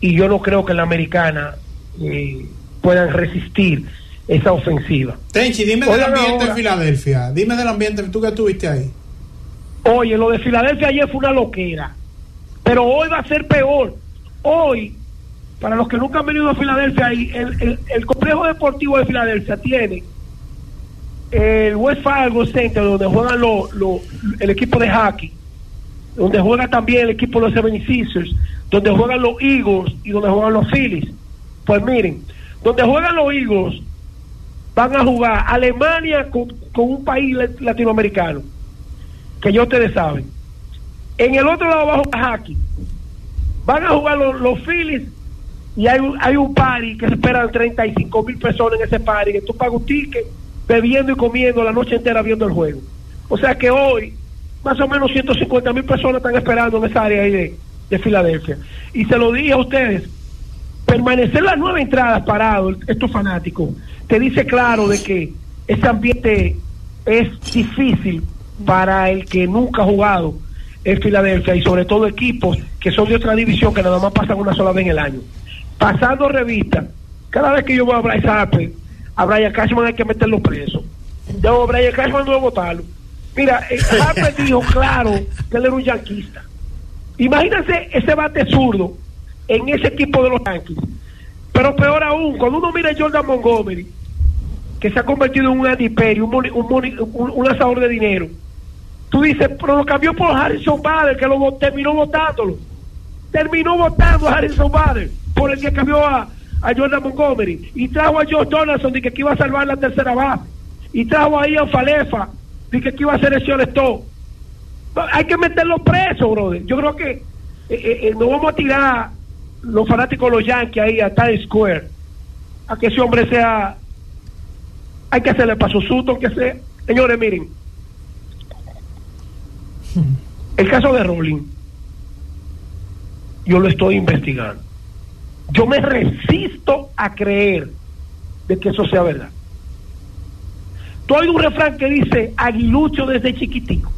y yo no creo que en la americana eh, puedan resistir esa ofensiva.
Tenchi, dime del ambiente en Filadelfia. Dime del ambiente, tú que estuviste ahí.
Oye, lo de Filadelfia ayer fue una loquera. Pero hoy va a ser peor. Hoy, para los que nunca han venido a Filadelfia, el, el, el complejo deportivo de Filadelfia tiene el West Fargo Center, donde juegan lo, lo, el equipo de hockey, donde juega también el equipo de los 76ers, donde juegan los Eagles y donde juegan los Phillies. Pues miren, donde juegan los Eagles van a jugar Alemania con, con un país latinoamericano, que ya ustedes saben. En el otro lado va a jugar hockey. Van a jugar los, los Phillies y hay un, hay un party que se esperan 35 mil personas en ese party, que tú pagas un ticket bebiendo y comiendo la noche entera viendo el juego. O sea que hoy más o menos 150 mil personas están esperando en esa área ahí de, de Filadelfia. Y se lo dije a ustedes, permanecer las nueve entradas parados, estos fanáticos, te dice claro de que ese ambiente es difícil para el que nunca ha jugado en Filadelfia y sobre todo equipos que son de otra división que nada más pasan una sola vez en el año. Pasando revista, cada vez que yo voy a Bryce Harper, a Brian Cashman hay que meterlo preso. Yo, Brian Cashman no voy a votarlo. Mira, eh, Harper dijo claro que él era un yanquista. Imagínense ese bate zurdo en ese equipo de los Yankees. Pero peor aún, cuando uno mira a Jordan Montgomery, que se ha convertido en un adiperio, un, un, un, lanzador de dinero, tú dices, pero lo cambió por Harrison Bader, que lo terminó votándolo. Terminó votando a Harrison Bader, por el que cambió a, a Jordan Montgomery. Y trajo a George Donaldson, de que iba a salvar la tercera base. Y trajo a Ian Falefa, de que iba a hacer el todo. Hay que meterlo preso, brother. Yo creo que eh, eh, no vamos a tirar los fanáticos los Yankees ahí a Times Square a que ese hombre sea hay que hacerle paso susto que sea Señores, miren. El caso de Rolling, yo lo estoy investigando. Yo me resisto a creer de que eso sea verdad. Tú hay un refrán que dice aguilucho desde chiquitico.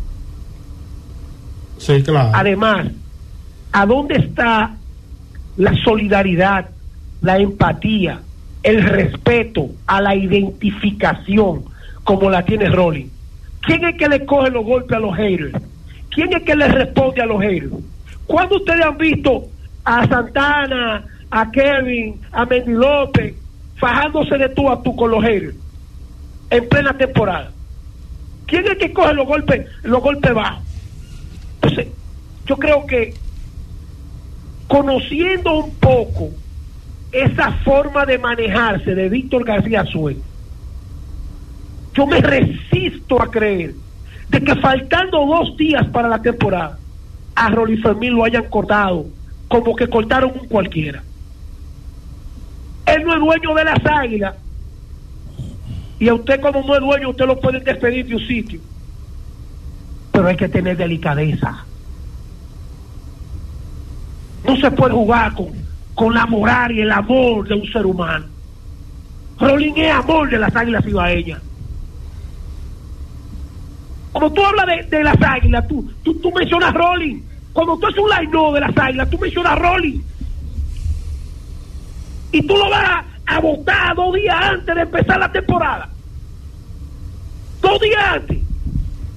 Sí, claro.
Además, ¿a dónde está la solidaridad, la empatía, el respeto a la identificación como la tiene Rolling? ¿Quién es que le coge los golpes a los haters? ¿Quién es que le responde a los haters? ¿Cuándo ustedes han visto a Santana, a Kevin, a Mendy López fajándose de tú a tú con los haters en plena temporada? ¿Quién es que coge los golpes, los golpes bajos? Entonces, yo creo que conociendo un poco esa forma de manejarse de Víctor García Suez, yo me resisto a creer de que faltando dos días para la temporada, a Rolly Fermín lo hayan cortado como que cortaron un cualquiera. Él no es dueño de las águilas. Y a usted como no es dueño, usted lo puede despedir de un sitio. Pero hay que tener delicadeza. No se puede jugar con, con la moral y el amor de un ser humano. Rolling es amor de las águilas ibaeñas. Cuando tú hablas de, de las águilas, tú, tú, tú mencionas Rolling. Cuando tú haces un line de las águilas, tú mencionas Rolling. Y tú lo vas a votar dos días antes de empezar la temporada. Dos días antes.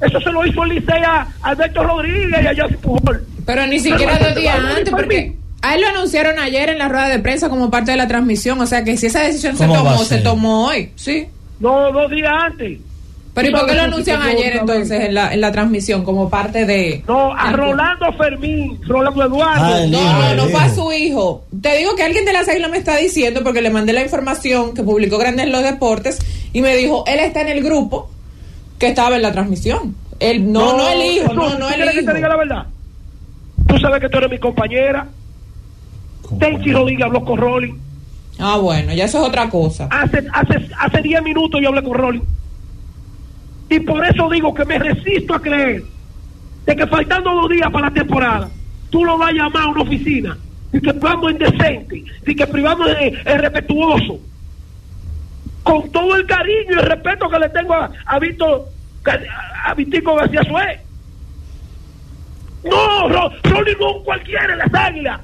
Eso se lo hizo el Licea a Alberto Rodríguez y a José Pujol.
Pero ni siquiera dos días antes, porque a él lo anunciaron ayer en la rueda de prensa como parte de la transmisión. O sea que si esa decisión se
¿Cómo va a
tomó, se tomó hoy. Sí.
No, dos días antes.
Pero ¿y por qué lo anuncian ayer entonces en la, en la transmisión como parte de...
No, a Rolando Fermín, Rolando Eduardo.
No, no, no fue a su hijo. Te digo que alguien de las águilas me está diciendo, porque le mandé la información que publicó Grandes en los Deportes, y me dijo, él está en el grupo que estaba en la transmisión. Él, no, no, el hijo,
Jesús,
no,
¿tú
no
quieres
el
que
hijo.
te diga la verdad? Tú sabes que tú eres mi compañera. Tenchi Rodríguez habló con Rolling.
Ah, bueno, ya eso es otra cosa.
Hace, hace, hace 10 minutos yo hablé con Rolling. Y por eso digo que me resisto a creer de que faltando dos días para la temporada, tú lo vas a llamar a una oficina y que privamos en decente, y que privamos en, en respetuoso. Con todo el cariño y el respeto que le tengo a, a Víctor, a, a Vitico García Suez. No, no es un cualquiera en las águilas.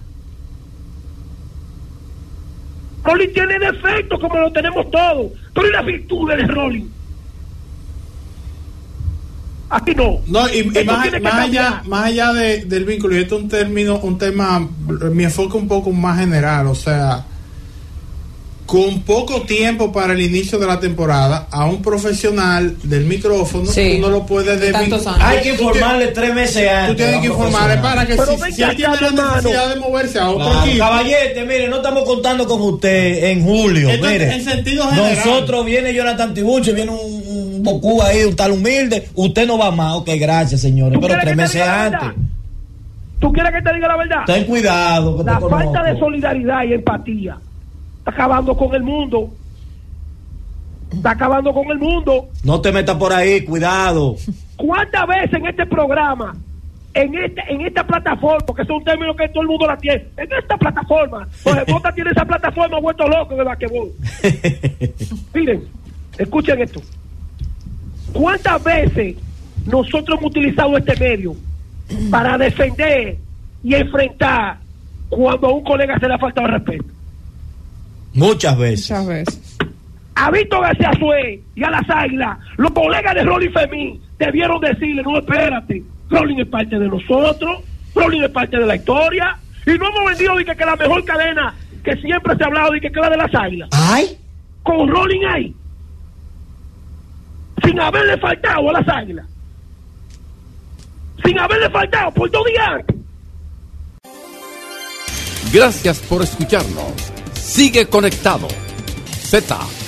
Rolling tiene defectos como lo tenemos todos, pero ¿y las virtudes de Rolling? Aquí no.
No, y, y más, allá, más allá de- del vínculo, y esto es un término, un tema, mi enfoque un poco más general, o sea, con poco tiempo para el inicio de la temporada, a un profesional del micrófono,
Sí.
uno lo puede desvincular.
Hay que informarle tres meses antes
Tú tienes que informarle para que
Pero
si, si él tiene la necesidad de moverse a otro
Claro,
equipo.
Caballete, mire, no estamos contando con usted en julio.
Esto es
mire,
en sentido general.
Nosotros viene Jonathan Tibucho, viene un, un Bocú ahí, un tal humilde. Usted no va más. Ok, gracias, señores.
¿Tú
Pero tres meses antes.
¿Tú quieres que te diga la verdad?
Ten cuidado. Que
La
te
falta de solidaridad y empatía está acabando con el mundo. Está acabando con el mundo.
No te metas por ahí, cuidado.
¿Cuántas veces en este programa, en este, en esta plataforma, porque es un término que todo el mundo la tiene, en esta plataforma, Jorge Mota tiene esa plataforma vuelto loco de basquetbol. Miren, escuchen esto. ¿Cuántas veces nosotros hemos utilizado este medio para defender y enfrentar cuando a un colega se le ha faltado respeto?
Muchas veces.
Muchas veces.
A Víctor García Suez y a las águilas, los colegas de Rolling Fermín debieron decirle, no, espérate, Rolling es parte de nosotros, Rolling es parte de la historia, y no hemos vendido de que, que la mejor cadena que siempre se ha hablado de que, que la de las águilas.
¡Ay!
Con Rolling ahí, sin haberle faltado a las águilas, sin haberle faltado por dos días.
Gracias por escucharnos. Sigue conectado. Z